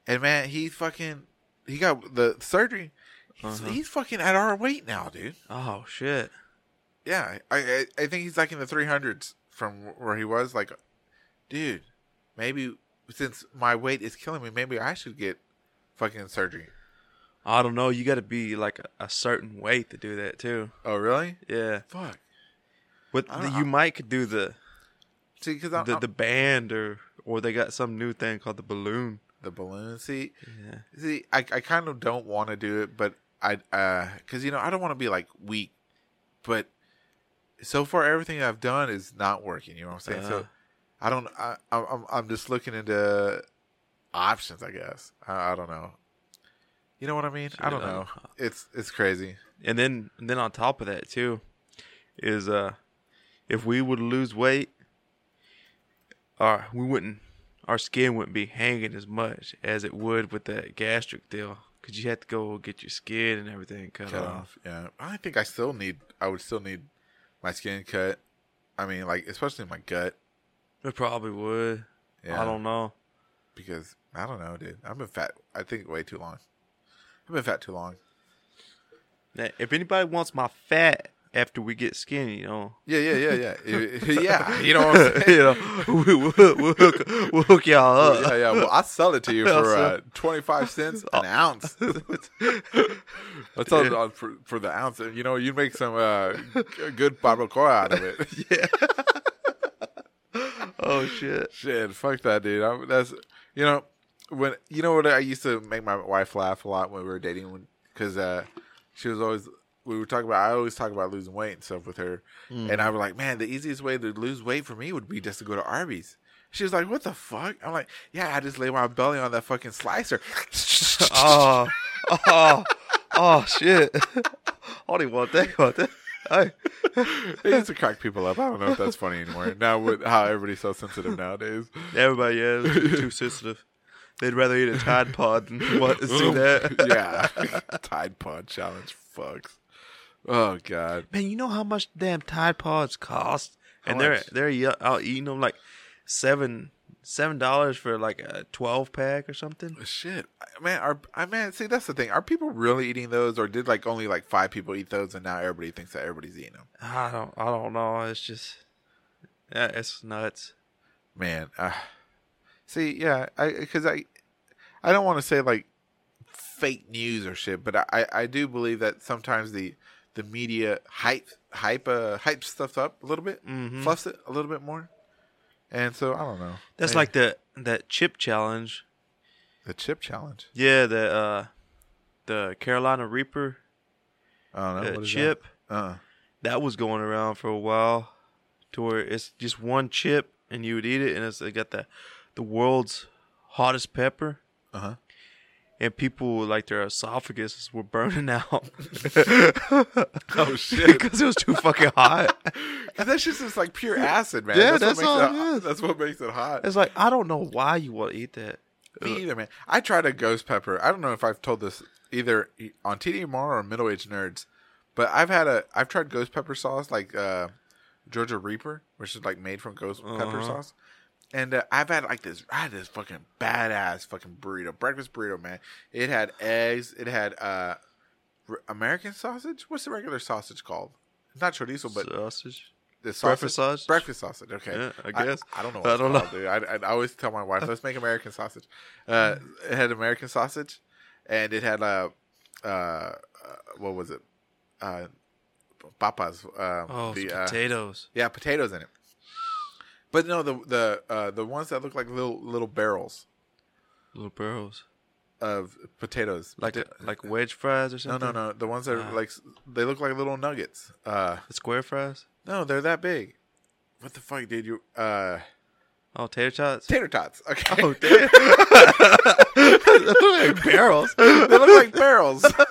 and man, he fucking he got the surgery. He's, Uh-huh. he's fucking at our weight now, dude. oh shit Yeah, I, I I think he's like in the three hundreds from where he was. Like, dude, maybe since my weight is killing me, maybe I should get fucking surgery. I don't know you got to be like a, a certain weight to do that too Oh, really? yeah Fuck. but the, you might could do the See, because I'm, the, I'm- the band or or they got some new thing called the balloon the balloon. See, yeah See, I, I kind of don't want to do it, but I, uh, cause you know, I don't want to be like weak, but so far everything I've done is not working. You know what I'm saying? Uh. So I don't, I, I'm, I'm just looking into options, I guess. I, I don't know. You know what I mean? I don't I know. It's, it's crazy. and then and then on top of that too is uh if we would lose weight our we wouldn't our skin wouldn't be hanging as much as it would with that gastric deal because you had to go get your skin and everything cut, Cut off. off. Yeah. I think I still need, I would still need my skin cut. I mean, like, especially my gut. it probably would Yeah. i don't know because I don't know, dude. I've been fat. I think way too long. I've been fat too long. Now, if anybody wants my fat after we get skinny you know Yeah, yeah, yeah, yeah, yeah. You know what I'm saying? you know we, we'll, we'll, hook, we'll hook y'all up Yeah, yeah. Well, I'll sell it to you for uh, twenty five cents an ounce. Let's sell it on for, for the ounce. You know, you make some uh, good barbacoa out of it. yeah oh shit Shit, fuck that, dude. I'm, that's you know when you know what I used to make my wife laugh a lot when we were dating because uh, she was always we were talking about I always talk about losing weight and stuff with her, and I was like, man, the easiest way to lose weight for me would be just to go to Arby's. She was like, "What the fuck?" I'm like, "Yeah, I just lay my belly on that fucking slicer." oh, oh, oh, shit. I don't even want that. I want that. Hey. it used to crack people up. I don't know if that's funny anymore. Now with how everybody's so sensitive nowadays. Everybody, yeah, too sensitive. They'd rather eat a Tide Pod than what see that. yeah, Tide Pod challenge fucks. Oh god. Man, you know how much damn Tide Pods cost? How and they're much? they're out eating them like seven seven dollars for like a twelve pack or something. Shit, man. Are I man? See, that's the thing. Are people really eating those, or did like only like five people eat those, and now everybody thinks that everybody's eating them? I don't. I don't know. It's just. Yeah, it's nuts. Man, uh, see, yeah, I because I, I don't want to say like fake news or shit, but I I do believe that sometimes the the media hype hype uh hype stuff up a little bit, Mhm. fluffs it a little bit more, and so I don't know. That's Maybe like the that chip challenge. the chip challenge. Yeah, the uh, the Carolina Reaper I don't know uh, what is chip. That? Uh, that was going around for a while to where it's just one chip and you would eat it and it's it got the the world's hottest pepper uh huh. and people like their esophaguses were burning out Oh shit! because it was too fucking hot. And that's just it's like pure acid, man. Yeah, what that's makes all it, it That's what makes it hot. It's like I don't know why you want to eat that. Me either, man. I tried a ghost pepper. I don't know if I've told this either on TDMR or Middle Age Nerds, but I've had a I've tried ghost pepper sauce like uh, Georgia Reaper, which is like made from ghost pepper Uh-huh. sauce. And uh, I've had like this. I had this fucking badass fucking burrito, breakfast burrito, man. It had eggs. It had uh, American sausage. What's the regular sausage called? It's not chorizo, but sausage. the sausage, breakfast sausage? Breakfast sausage. Okay, Yeah, I guess. I, don't know. I don't called, dude. I, I, I always tell my wife, let's make American sausage. Uh, it had American sausage, and it had uh, uh, uh what was it? Uh, papas. Uh, Oh, the, uh, potatoes. yeah, potatoes in it. But no, the the uh, the ones that look like little little barrels Little barrels. of potatoes, Like Pota- like wedge fries or no, something. no, no, no. the ones that are Ah. like they look like little nuggets. Uh, The square fries. no, they're that big. What the fuck, did you? Uh, Oh, tater tots. tater tots. Okay. Oh, damn. like barrels. they look like barrels.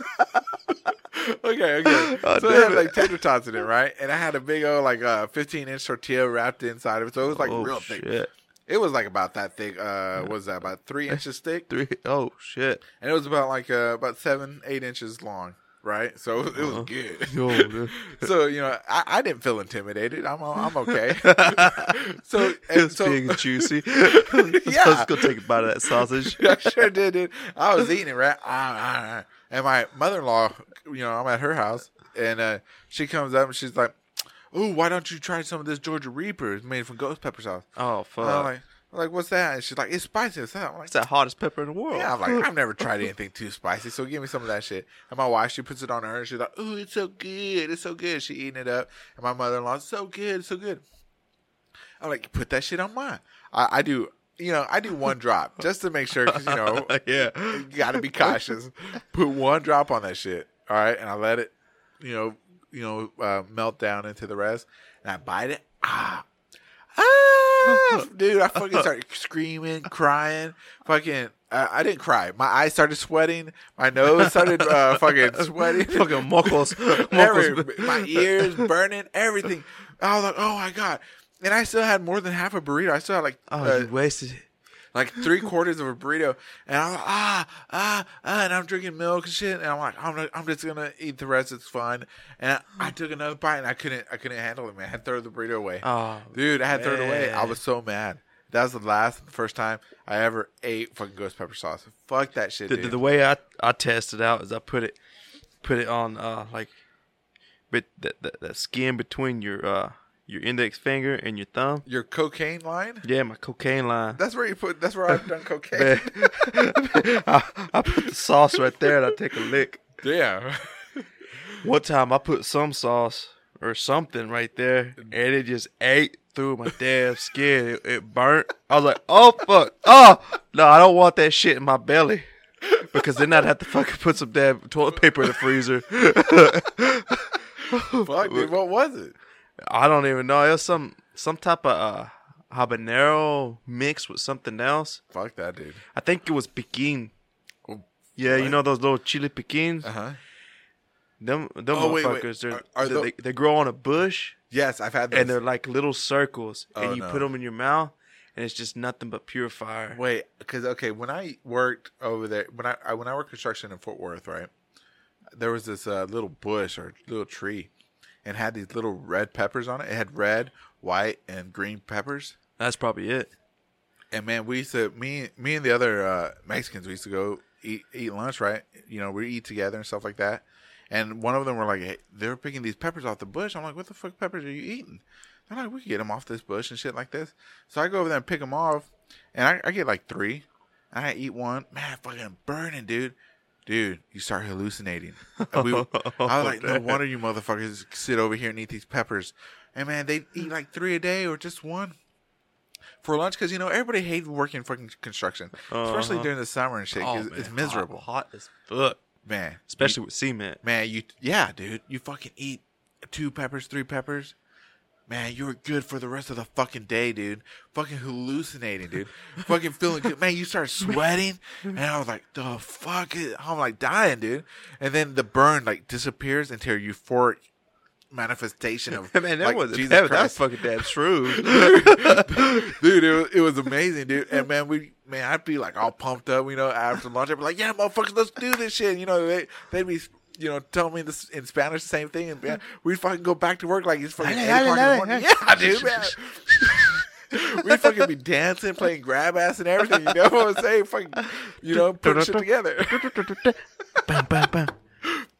okay, okay. Oh, so it had like tater tots in it, right? And I had a big old like uh, 15 inch tortilla wrapped inside of it, so it was like oh, real thick. shit. It was like about that thick. Uh, what was that about three inches thick? Three. Oh shit. And it was about like uh, about seven, eight inches long, right? So it was Uh-huh. good. Yo, so you know, I, I didn't feel intimidated. I'm I'm okay. so and It's so and juicy. Yeah. let's go take a bite of that sausage. I sure did, dude. I was eating it, right? Ah, ah, ah. And my mother in law, you know, I'm at her house, and uh, she comes up and she's like, "Ooh, why don't you try some of this Georgia Reaper? It's made from ghost pepper sauce." Oh And! I'm like, I'm like, what's that? And she's like, it's spicy. It's that. I'm like, it's the hottest pepper in the world. yeah, I'm like, I've never tried anything too spicy, so give me some of that shit. And my wife, she puts it on her, and she's like, "Ooh, it's so good, it's so good." She eating it up, and my mother-in-law, so good, it's so good. I'm like, put that shit on mine. I, I do, you know, I do one drop just to make sure, because you know, yeah. you got to be cautious. Put one drop on that shit, all right, and I let it, you know, you know, uh, melt down into the rest, and I bite it. Ah, ah, dude, I fucking started screaming, crying, fucking. Uh, I didn't cry. My eyes started sweating. My nose started uh, fucking sweating. Fucking muckles. my ears burning, everything. I was like, oh my god. And I still had more than half a burrito. I still had like Oh, uh, you wasted it. like three quarters of a burrito, and I'm like, ah, ah, ah, and I'm drinking milk and shit, and I'm like, I'm, not, I'm just gonna eat the rest. It's fine. And I, I took another bite, and I couldn't, I couldn't handle it, man. I had to throw the burrito away. Oh, Dude, I had to throw it away. I was so mad. That was the last, first time I ever ate fucking ghost pepper sauce. Fuck that shit, the, dude. the, way I I test it out is I put it put it on uh like but that that, that skin between your uh your index finger and your thumb. Your cocaine line? Yeah, my cocaine line. That's where you put. That's where I've done cocaine. I, I put the sauce right there and I take a lick. yeah. One time I put some sauce or something right there and it just ate through my damn skin. It, it burnt. I was like, oh fuck. Oh no, I don't want that shit in my belly. Because then I'd have to fucking put some damn toilet paper in the freezer. Fuck, dude. What was it? I don't even know. It was some some type of uh, habanero mixed with something else. Fuck that, dude. I think it was piquin. Oh, Yeah, you know those little chili piquins. Uh huh. Them them Oh, wait, wait. They're, Are- are they, they grow on a bush Yes, I've had those. and they're like little circles, Oh, and you no. put them in your mouth, and it's just nothing but pure fire. Wait, because okay, when I worked over there, when I, I when I worked construction in Fort Worth, right, there was this uh, little bush or little tree, and had these little red peppers on it. It had red, white, and green peppers, That's probably it. And man, we used to me me and the other uh, Mexicans we used to go eat eat lunch, right? You know, we eat together and stuff like that. And one of them were like, hey, they were picking these peppers off the bush. I'm like, what the fuck peppers are you eating? They're like, we can get them off this bush and shit like this. So I go over there and pick them off, and I, I get like three. And I eat one, man, I fucking burning, dude. Dude, you start hallucinating. We, I was like, no wonder you motherfuckers sit over here and eat these peppers. And man, they eat like three a day or just one for lunch because you know everybody hates working fucking construction, especially Uh-huh. during the summer and shit. Oh, it's miserable, Hot, hot as fuck. man. Especially with cement. Man, you yeah, dude, you fucking eat two peppers, three peppers. Man, you were good for the rest of the fucking day, dude. Fucking hallucinating, dude. fucking feeling good. Man, you start sweating, and I was like, the fuck is I'm like dying, dude. And then the burn like disappears into a euphoric manifestation of Man, that like, was Jesus that, Christ. that's fucking damn true. dude, it was, it was amazing, dude. And man, we man, I'd be like all pumped up, you know, after lunch. I'd be like, yeah, motherfuckers, let's do this shit. You know, they they'd be you know tell me this in Spanish, the same thing, and we'd fucking go back to work like it's fucking eight o'clock in the morning. Yeah, dude, man. We'd fucking be dancing, playing grab ass and everything. You know what I'm saying? Fucking, you know, put shit together. bam, bam, bam.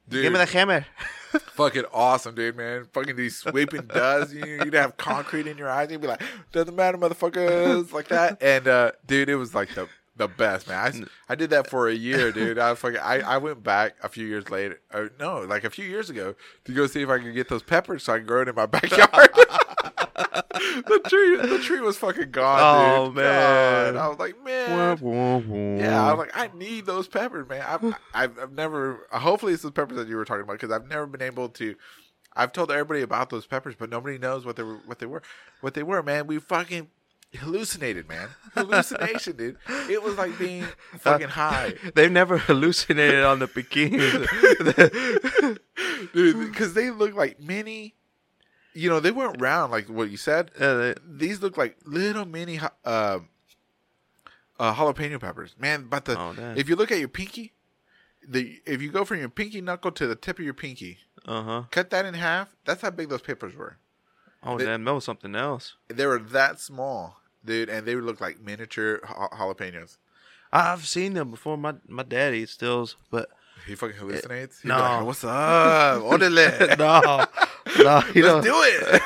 Dude, Give me the hammer. fucking awesome, dude, man. Fucking these sweeping dust. You, you'd have concrete in your eyes. You'd be like, doesn't matter, motherfuckers, like that. And uh, dude, it was like the the best, man. I, I did that for a year, dude. I was fucking. I, I went back a few years later. Or no, like a few years ago to go see if I could get those peppers so I can grow it in my backyard. the tree, the tree was fucking gone, dude. Oh, dude. man. God. I was like, man. Yeah, I was like, I need those peppers, man. I've, I've, I've never. Hopefully, it's the peppers that you were talking about because I've never been able to. I've told everybody about those peppers, but nobody knows what they were. What they were. What they were, man. We fucking hallucinated, man. Hallucination, dude. It was like being fucking high, They've never hallucinated on the bikinis. dude. Because they look like mini. You know, they weren't round like what you said. Uh, they- These look like little mini uh, uh, jalapeno peppers, man. But the Oh, if you look at your pinky, the if you go from your pinky knuckle to the tip of your pinky, uh-huh. cut that in half. That's how big those peppers were. Oh, They- damn, that was something else. They were that small, dude, and they look like miniature jalapenos. I've seen them before. My my dad eats stills, but He fucking hallucinates. He'd no. like, what's up? Orderly. no, no, you Let's do it.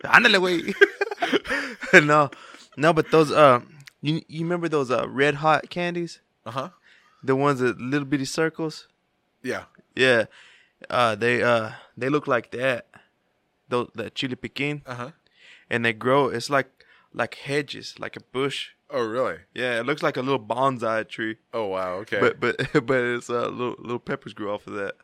Ándale, güey. no, no, but those uh, you you remember those uh red hot candies? uh huh. The ones that little bitty circles. Yeah. Yeah, uh, they uh they look like that. Those that chili piquin, Uh huh. And they grow. It's like like hedges, like a bush. Oh really? Yeah, it looks like a little bonsai tree, Oh wow. Okay. but but but it's uh little little peppers grew off of that.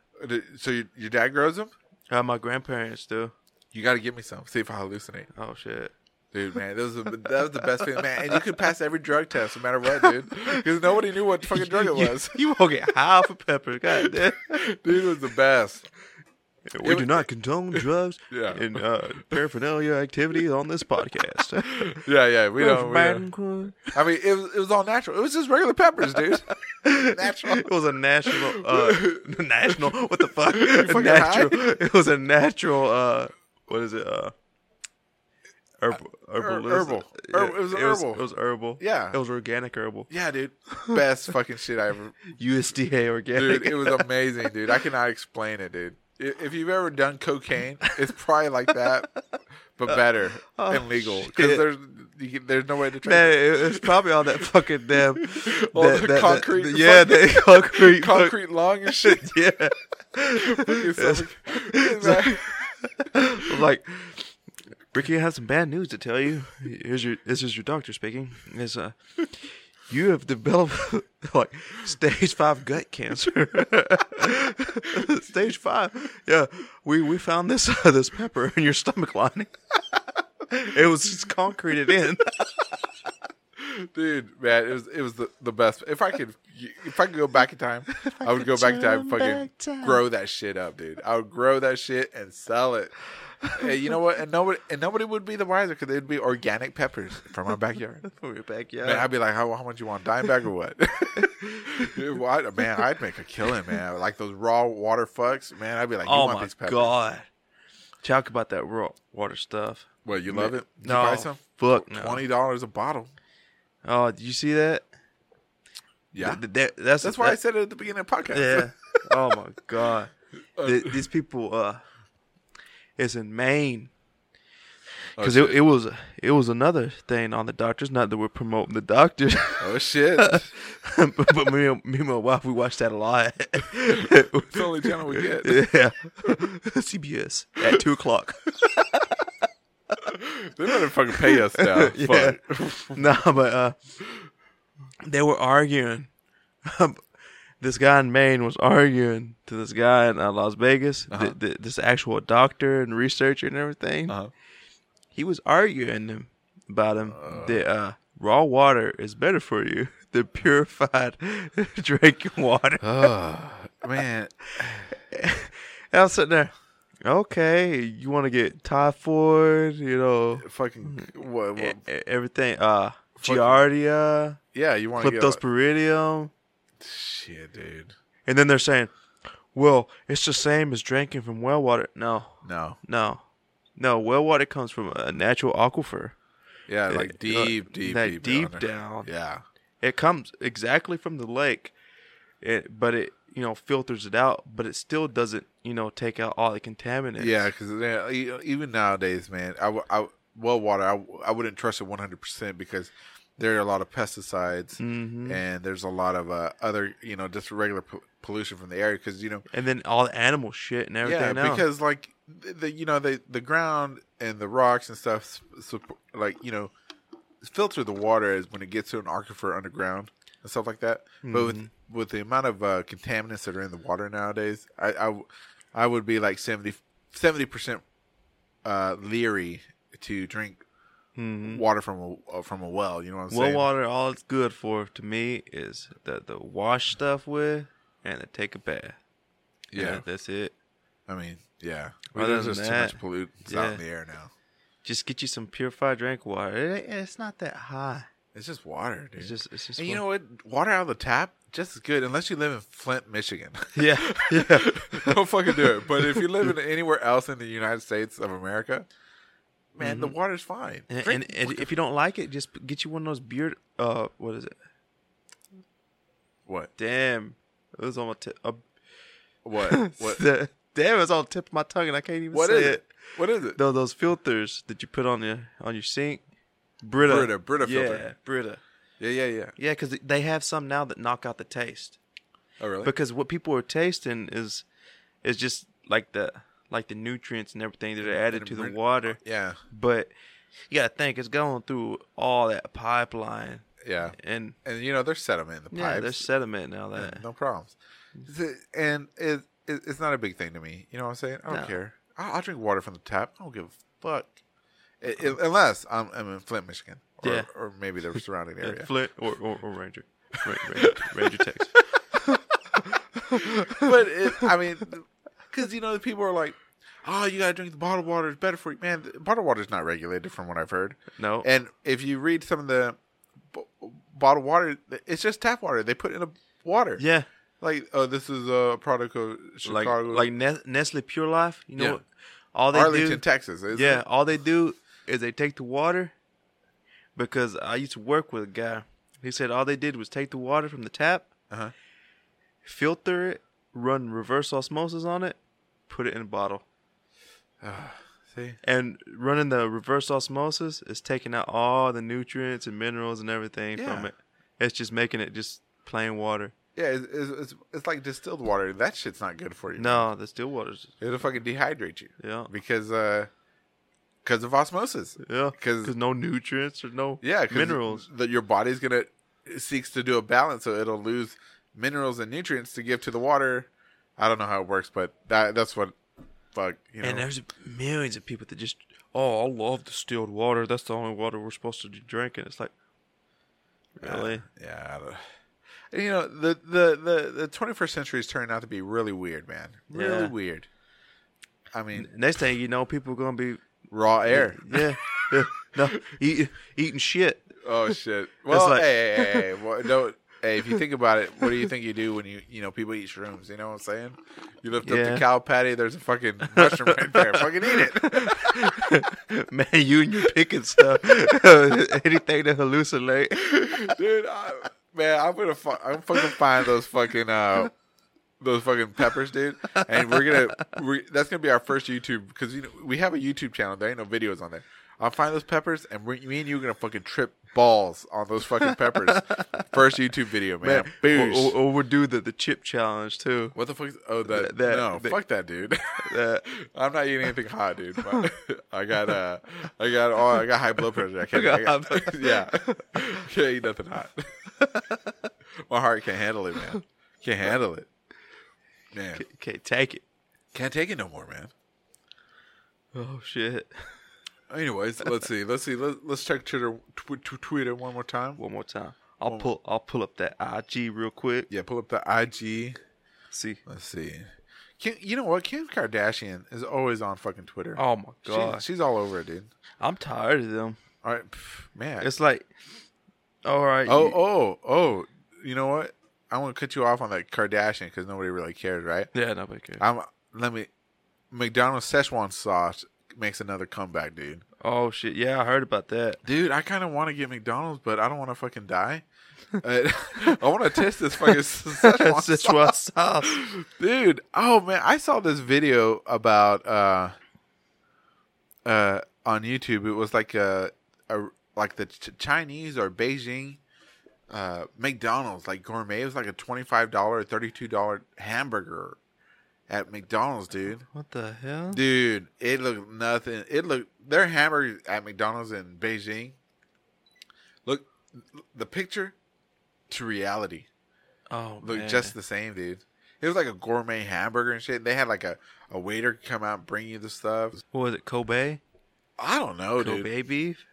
So your, your dad grows them? Uh, my grandparents do. You got to give me some. See if I hallucinate. Oh shit. Dude, man, that was, the, that was the best feeling, man. And you could pass every drug test, no matter what, dude, because nobody knew what fucking drug it was. You, you won't get half a pepper. God damn. Dude, it was the best. We do not condone drugs Yeah. and uh, paraphernalia activities on this podcast. Yeah, yeah, we don't. We don't. I mean, it was, it was all natural. It was just regular peppers, dude. natural. It was a national, uh, national. What the fuck? fucking natural. It was a natural. Uh, what is it? Uh, herbal. Herbal. herbal. Herb- it was herbal. It was herbal. Yeah. It was organic herbal. Yeah, dude. Best fucking shit I ever. USDA organic. Dude, it was amazing, dude. I cannot explain it, dude. If you've ever done cocaine, it's probably like that, but better and legal because Oh, there's you there's no way to trace Man, it. it, it's probably all that fucking damn. All that- the that- concrete that- yeah, the concrete. concrete lung and shit. Yeah. Fucking It's- stomach. I was like, Ricky, I have some bad news to tell you. Here's your this is your doctor speaking. Is uh you have developed like stage five gut cancer. stage five. Yeah. We we found this uh, this pepper in your stomach lining. it was just concreted in. Dude, man, it was it was the, the best. If I could if I could go back in time, I, would go back in time, and fucking time. grow that shit up, dude. I would grow that shit and sell it. Hey, you know what? And nobody and nobody would be the wiser because they'd be organic peppers from our backyard. From your backyard. Man, I'd be like, how, how much you want, dime bag or what? Dude, well, I- man, I'd make a killing, man. Like those raw water fucks, man. I'd be like, you oh want my these peppers? god. Talk about that raw water stuff. What you love it? Did no, you buy some? fuck no. Twenty dollars a bottle. Oh, did you see that? Yeah, Th- th- that's that's why I that- said it at the beginning of the podcast. Yeah. oh my god. Th- these people. uh It's in Maine. Oh, Because shit. it, it was it was another thing on the doctors. Not that we're promoting the doctors, oh shit! but, but me, and- me and my wife we watched that a lot. it's the only channel we get. yeah, CBS at two o'clock. They better fucking pay us now. Yeah. Fuck. no, but uh, they were arguing. This guy in Maine was arguing to this guy in uh, Las Vegas. Uh-huh. th- th- this actual doctor and researcher and everything. Uh-huh. He was arguing him about him Uh. that uh, raw water is better for you than purified drinking water. Oh, man, And I was sitting there. Okay, you want to get typhoid, you know, fucking what? e- what e- everything. Uh, Giardia. yeah, you want to get Cryptosporidium. Shit, dude. And then they're saying, well, it's the same as drinking from well water. No, No, no, no. Well water comes from a natural aquifer. yeah, Uh, like deep, deep, that deep, deep down. down. Yeah, It comes exactly from the lake, it, but it you know filters it out, but it still doesn't you know take out all the contaminants. yeah, because even nowadays, man, I well water, I, I wouldn't trust it one hundred percent because there are a lot of pesticides hmm and there's a lot of uh, other, you know, just regular po- pollution from the area because you know And then all the animal shit and everything. Yeah, because like the, the you know the the ground and the rocks and stuff, so, like you know, filter the water as when it gets to an aquifer underground and stuff like that. But with with the amount of uh, contaminants that are in the water nowadays, I I would be like 70 percent uh, leery to drink Mhm. water from a uh, from a well. You know what I'm well saying? Well water, all it's good for to me is the the wash stuff with and to take a bath. Yeah, that's it. I mean, yeah. Other There's than just too much pollutants yeah. out in the air now. Just get you some purified drink water. It, it's not that high. It's just water, dude. It's just it's just And you know what? Water out of the tap, just as good, unless you live in Flint, Michigan. yeah yeah. Don't fucking do it. But if you live in anywhere else in the United States of America, man, the water's fine. And, Drink- and, and if you don't like it, just get you one of those beard. Uh, what is it? what? Damn, it was on my tip. Uh, What? What? the- damn, it's on the tip of my tongue, and I can't even What say is it. it? What is it? Those those filters that you put on your on your sink. Brita, Brita, Brita yeah, filter. Brita. Yeah, yeah, yeah. Yeah, because they have some now that knock out the taste. Oh, really? Because what people are tasting is is just like the like the nutrients and everything that are added to the water. yeah, But you gotta think it's going through all that pipeline yeah. and And you know, there's sediment in the pipes. yeah, there's sediment now all that no problems. Mm-hmm. And it, it, it's not a big thing to me. You know what I'm saying? I don't No. care. I'll, I'll drink water from the tap. I don't give a fuck. It, it- uh-huh. unless I'm, I'm in Flint, Michigan. Or, Yeah. or maybe the surrounding area. Flint or, or, or Ranger. Ra- Ranger, Ranger Texas. but it, I mean, because you know, the people are like, "Oh, you gotta drink the bottled water; it's better for you." Man, the bottled water is not regulated, from what I've heard. No. And if you read some of the b- bottled water, it's just tap water. They put in a water. yeah. Like, oh, this is a product of Chicago, like ne- Nestle Pure Life. You know Yeah. All they Arlington, do. Texas. isn't Yeah, it? all they do is they take the water. Because I used to work with a guy. He said all they did was take the water from the tap, Uh-huh. filter it, run reverse osmosis on it, put it in a bottle. See, And running the reverse osmosis is taking out all the nutrients and minerals and everything from it. It's just making it just plain water. yeah, it's, it's, it's, like distilled water. That shit's not good for you. No, the still water's it'll fucking dehydrate you. yeah, because uh, because of osmosis. Yeah, 'Cause- because no nutrients or no Yeah, minerals. That your body's gonna seeks to do a balance, so it'll lose minerals and nutrients to give to the water. I don't know how it works, but that that's what fuck you know. And there's millions of people that just, oh, I love distilled water. That's the only water we're supposed to drink, and It's like, really? yeah, I don't, you know the the the the 21st century is turning out to be really weird, man. Really Yeah. weird. I mean, Next thing you know, people are gonna be, raw air. yeah, yeah no, eat, eating shit. Oh shit! Well, like- hey, hey, hey, hey, well, no, Hey, if you think about it, what do you think you do when you you know people eat shrooms? You know what I'm saying? You lift up the cow patty. There's a fucking mushroom right there. Fucking eat it, Man, you and you picking stuff. Anything to hallucinate. dude. I, man, I'm gonna fu- I'm fucking find those fucking uh those fucking peppers, dude. And we're gonna we that's gonna be our first YouTube because you know we have a YouTube channel. There ain't no videos on there. I'll find those peppers, and we, me and you are gonna fucking trip balls on those fucking peppers. First YouTube video, man. Man, Boosh. or, or, or we'll do the, the chip challenge too. What the fuck? Is, oh, that, That- no, that- fuck that, dude. That- I'm not eating anything hot, dude. I got uh, I got oh, I got high blood pressure. I can't. I got got, yeah, can't eat nothing hot. My heart can't handle it, man. Can't handle it. Man, Can't take it. can't take it no more, man. Oh shit! Anyways, let's see. Let's see. Let's, let's check Twitter, tw- tw- Twitter one more time. One more time. I'll One- pull. I'll pull up that IG real quick. Yeah, pull up the IG. See. Let's see. Kim, you know what? Kim Kardashian is always on fucking Twitter. Oh my She- god! she's all over it, dude. I'm tired of them. All right, man. It's like, all right. Oh, you- oh, oh! You know what? I want to cut you off on that Kardashian because nobody really cares, right? yeah, nobody cares. I'm. Let me. McDonald's Szechuan sauce makes another comeback, dude. Oh shit! Yeah, I heard about that. Dude, I kind of want to get McDonald's, but I don't want to fucking die. I want to test this fucking Szechuan sauce. Sauce. dude. Oh man, I saw this video about uh, uh, on YouTube. It was like a, a like the Ch- Chinese or Beijing uh, McDonald's, like gourmet. It was like a twenty five dollar, thirty two dollar hamburger at McDonald's, dude. What the hell? Dude, it looked nothing. It looked their hamburgers at McDonald's in Beijing. Look, the picture to reality Oh look man. just the same, dude. It was like a gourmet hamburger and shit. They had like a, a waiter come out and bring you the stuff. what was it? Kobe. I don't know, dude. Kobe beef.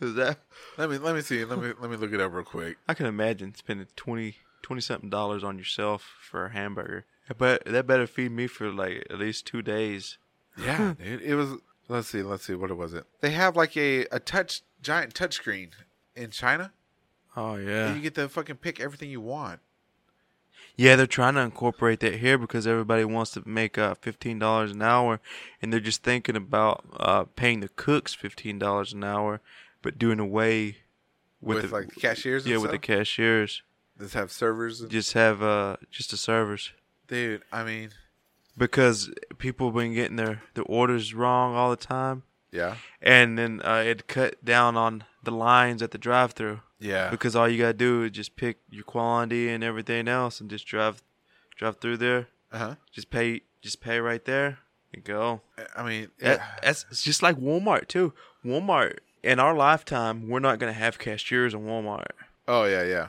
Is that? Let me let me see. Let me let me look it up real quick. I can imagine spending 20 20 something dollars on yourself for a hamburger. But that better feed me for like at least two days. Yeah, dude. It was. Let's see. Let's see. What it was it? They have like a a touch giant touch screen in China. Oh And yeah. you get to fucking pick everything you want. Yeah, they're trying to incorporate that here because everybody wants to make uh, fifteen dollars an hour, and they're just thinking about uh, paying the cooks fifteen dollars an hour, but doing away with, With, the, like the cashiers. And yeah with the cashiers. Just have servers. And, Just have uh just the servers dude, I mean, because people been getting their their orders wrong all the time, yeah, and then uh, it cut down on the lines at the drive-through. yeah. because all you gotta do is just pick your quantity and everything else and just drive drive through there Uh huh. just pay just pay right there and go I mean, that, that's it's just like walmart too walmart in our lifetime we're not gonna have cashiers in walmart Oh yeah, yeah.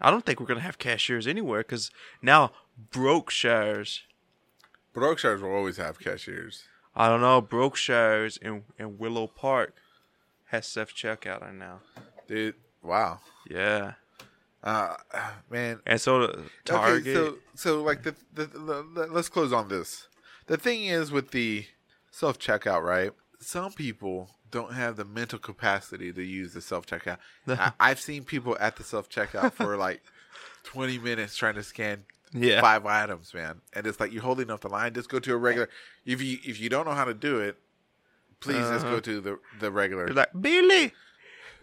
i don't think we're gonna have cashiers anywhere because now Brookshire's Brookshire's will always have cashiers. i don't know Brookshire's in, in willow park has self-checkout right now Dude, wow. yeah Uh, man. and so the target Okay, so so like the, the, the, the let's close on this. The thing is with the self checkout, right? Some people don't have the mental capacity to use the self checkout. I've seen people at the self checkout for like twenty minutes trying to scan Yeah. five items, man, and it's like you're holding up the line. Just go to a regular. If you if you don't know how to do it, please just go to the the regular. You're like, Billy,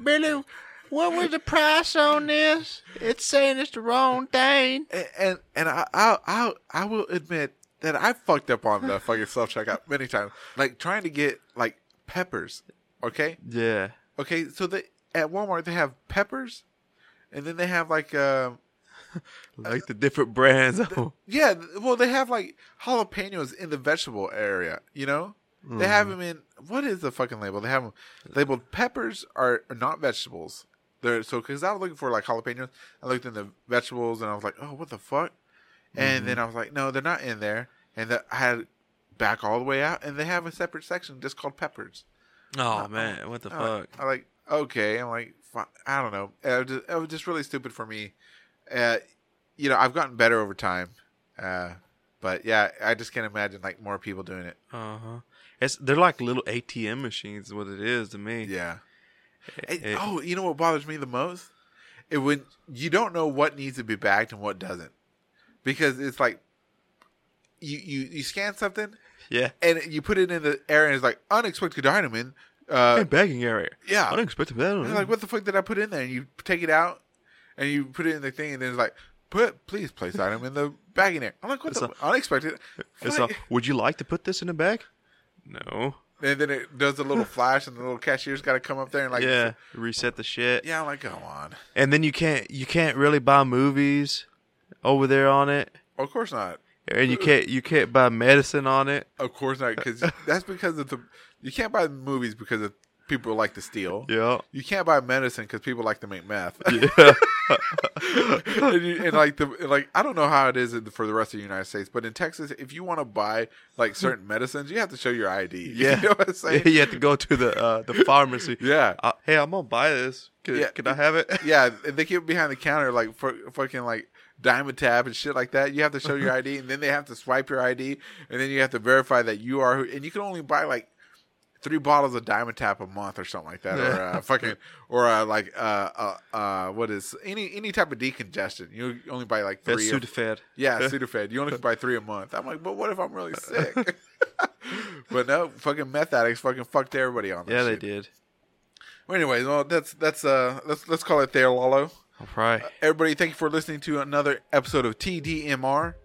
Billy, what was the price on this? It's saying it's the wrong thing. and and, and I, I I I will admit that I fucked up on the fucking self checkout many times, like trying to get like peppers. Okay, Yeah. okay. So they at Walmart they have peppers, and then they have like um Like the different brands. Oh, yeah, well they have like jalapenos in the vegetable area. You know, they have mm-hmm. them in what is the fucking label? They have them labeled peppers are, are not vegetables. They're so because I was looking for like jalapenos. I looked in the vegetables and I was like, oh, what the fuck? And then mm-hmm. I was like, no, they're not in there. And that I had back all the way out, and they have a separate section just called peppers. oh uh, man, what the I'm fuck? I'm like, okay. I'm like, I don't know. It was, just, it was just really stupid for me. Uh, you know, I've gotten better over time. Uh, but yeah, I just can't imagine like more people doing it. Uh huh. It's they're like little ATM machines. What it is to me. Yeah. It- Hey, oh, you know what bothers me the most it when you don't know what needs to be bagged and what doesn't, because it's like you you you scan something Yeah. and you put it in the area and it's like unexpected item in. Uh, bagging area. yeah. Unexpected. I don't And know. like, what the fuck did I put in there? And you take it out, and you put it in the thing, and then it's like, put please place item in the bag in there. I'm like, what It's the a- unexpected? It's Fuck. a, would you like to put this in a bag? No. and then it does a little flash, and the little cashier's got to come up there and like, yeah. Reset the shit. yeah. I'm like, come on. And then you can't you can't really buy movies over there on it, Of course not. and you can't you can't buy medicine on it. Of course not, because that's because of the. You can't buy movies because of people like to steal. Yeah. You can't buy medicine because people like to make meth. Yeah. and, you, and like the like I don't know how it is in, for the rest of the United States, but in Texas, if you want to buy like certain medicines, you have to show your ID. Yeah. you know what I'm saying? you have to go to the uh, the pharmacy. Yeah. Uh, hey, I'm gonna buy this. Can, Yeah. can I have it? yeah, they keep behind the counter like for fucking like Dimetapp and shit like that. You have to show your ID, and then they have to swipe your ID, and then you have to verify that you are who. And you can only buy like three bottles of Dimetapp a month or something like that, or uh, fucking or uh, like uh, uh uh what is any any type of decongestion. You only buy like three. or- Sudafed. Yeah, Sudafed. You only buy three a month. I'm like, but what if I'm really sick? but no, fucking meth addicts fucking fucked everybody on Yeah, they did. Well, anyways, well, that's that's uh let's let's call it there, Lalo. All right. Everybody, thank you for listening to another episode of TDMR.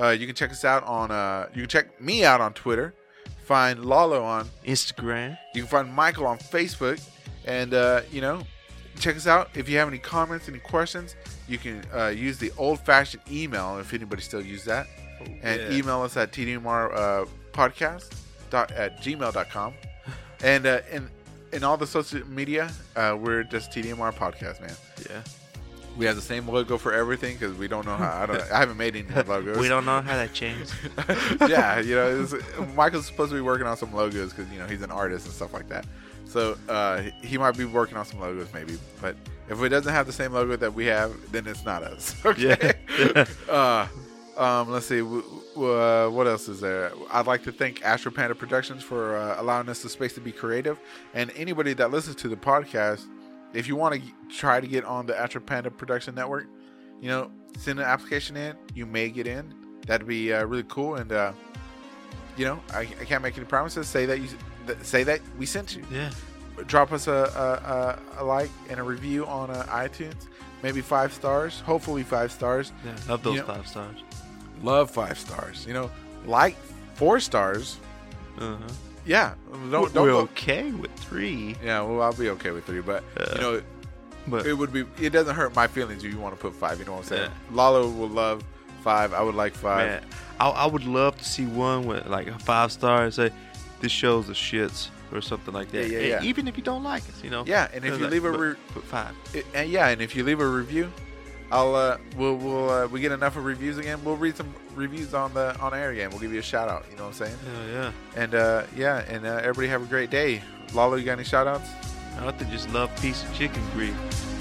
Uh, you can check us out on uh you can check me out on Twitter. Find Lalo on. Instagram. You can find Michael on Facebook, and uh, you know, check us out. If you have any comments, any questions, you can uh, use the old-fashioned email if anybody still use that, and yeah. email us at tdmr uh, podcast dot at gmail.com. and uh, in in all the social media, uh, we're just TDMR podcast, man. Yeah. We have the same logo for everything because we don't know how. I don't. I haven't made any logos. We don't know how that changed. yeah, you know, it's, Michael's supposed to be working on some logos because you know he's an artist and stuff like that. So uh, he might be working on some logos maybe, but if it doesn't have the same logo that we have, then it's not us. Okay. Yeah. uh, um, let's see. W- w- uh, what else is there? I'd like to thank Astro Panda Productions for uh, allowing us the space to be creative, and anybody that listens to the podcast, if you want to try to get on the Astro Panda Production Network, you know, send an application in. You may get in. That'd be uh, really cool. And uh, you know, I, I can't make any promises. Say that you th- say that we sent you. yeah. Drop us a a, a, a like and a review on uh, iTunes. Maybe five stars. Hopefully five stars. Yeah. Love those You know- five stars. Love five stars. You know, like four stars. Uh-huh. Yeah, don't don't We're go. okay with three, Yeah, well, I'll be okay with three, but uh, you know, but it would be. It doesn't hurt my feelings if you want to put five. You know what I'm saying? Yeah. Lalo will love five. I would like five. man, I, I would love to see one with like a five star and say this shows the shits or something like that. Yeah, yeah, yeah. Even if you don't like us, you know. Yeah, and if you Like, leave a re- put five. It- and yeah, and if you leave a review, I'll uh, we'll we'll uh, we get enough of reviews again. We'll read some reviews on the on air again. We'll give you a shout out. You know what I'm saying? Yeah, yeah. And uh, yeah, and uh, everybody have a great day. Lalo, you got any shout outs? To just love piece of chicken grease.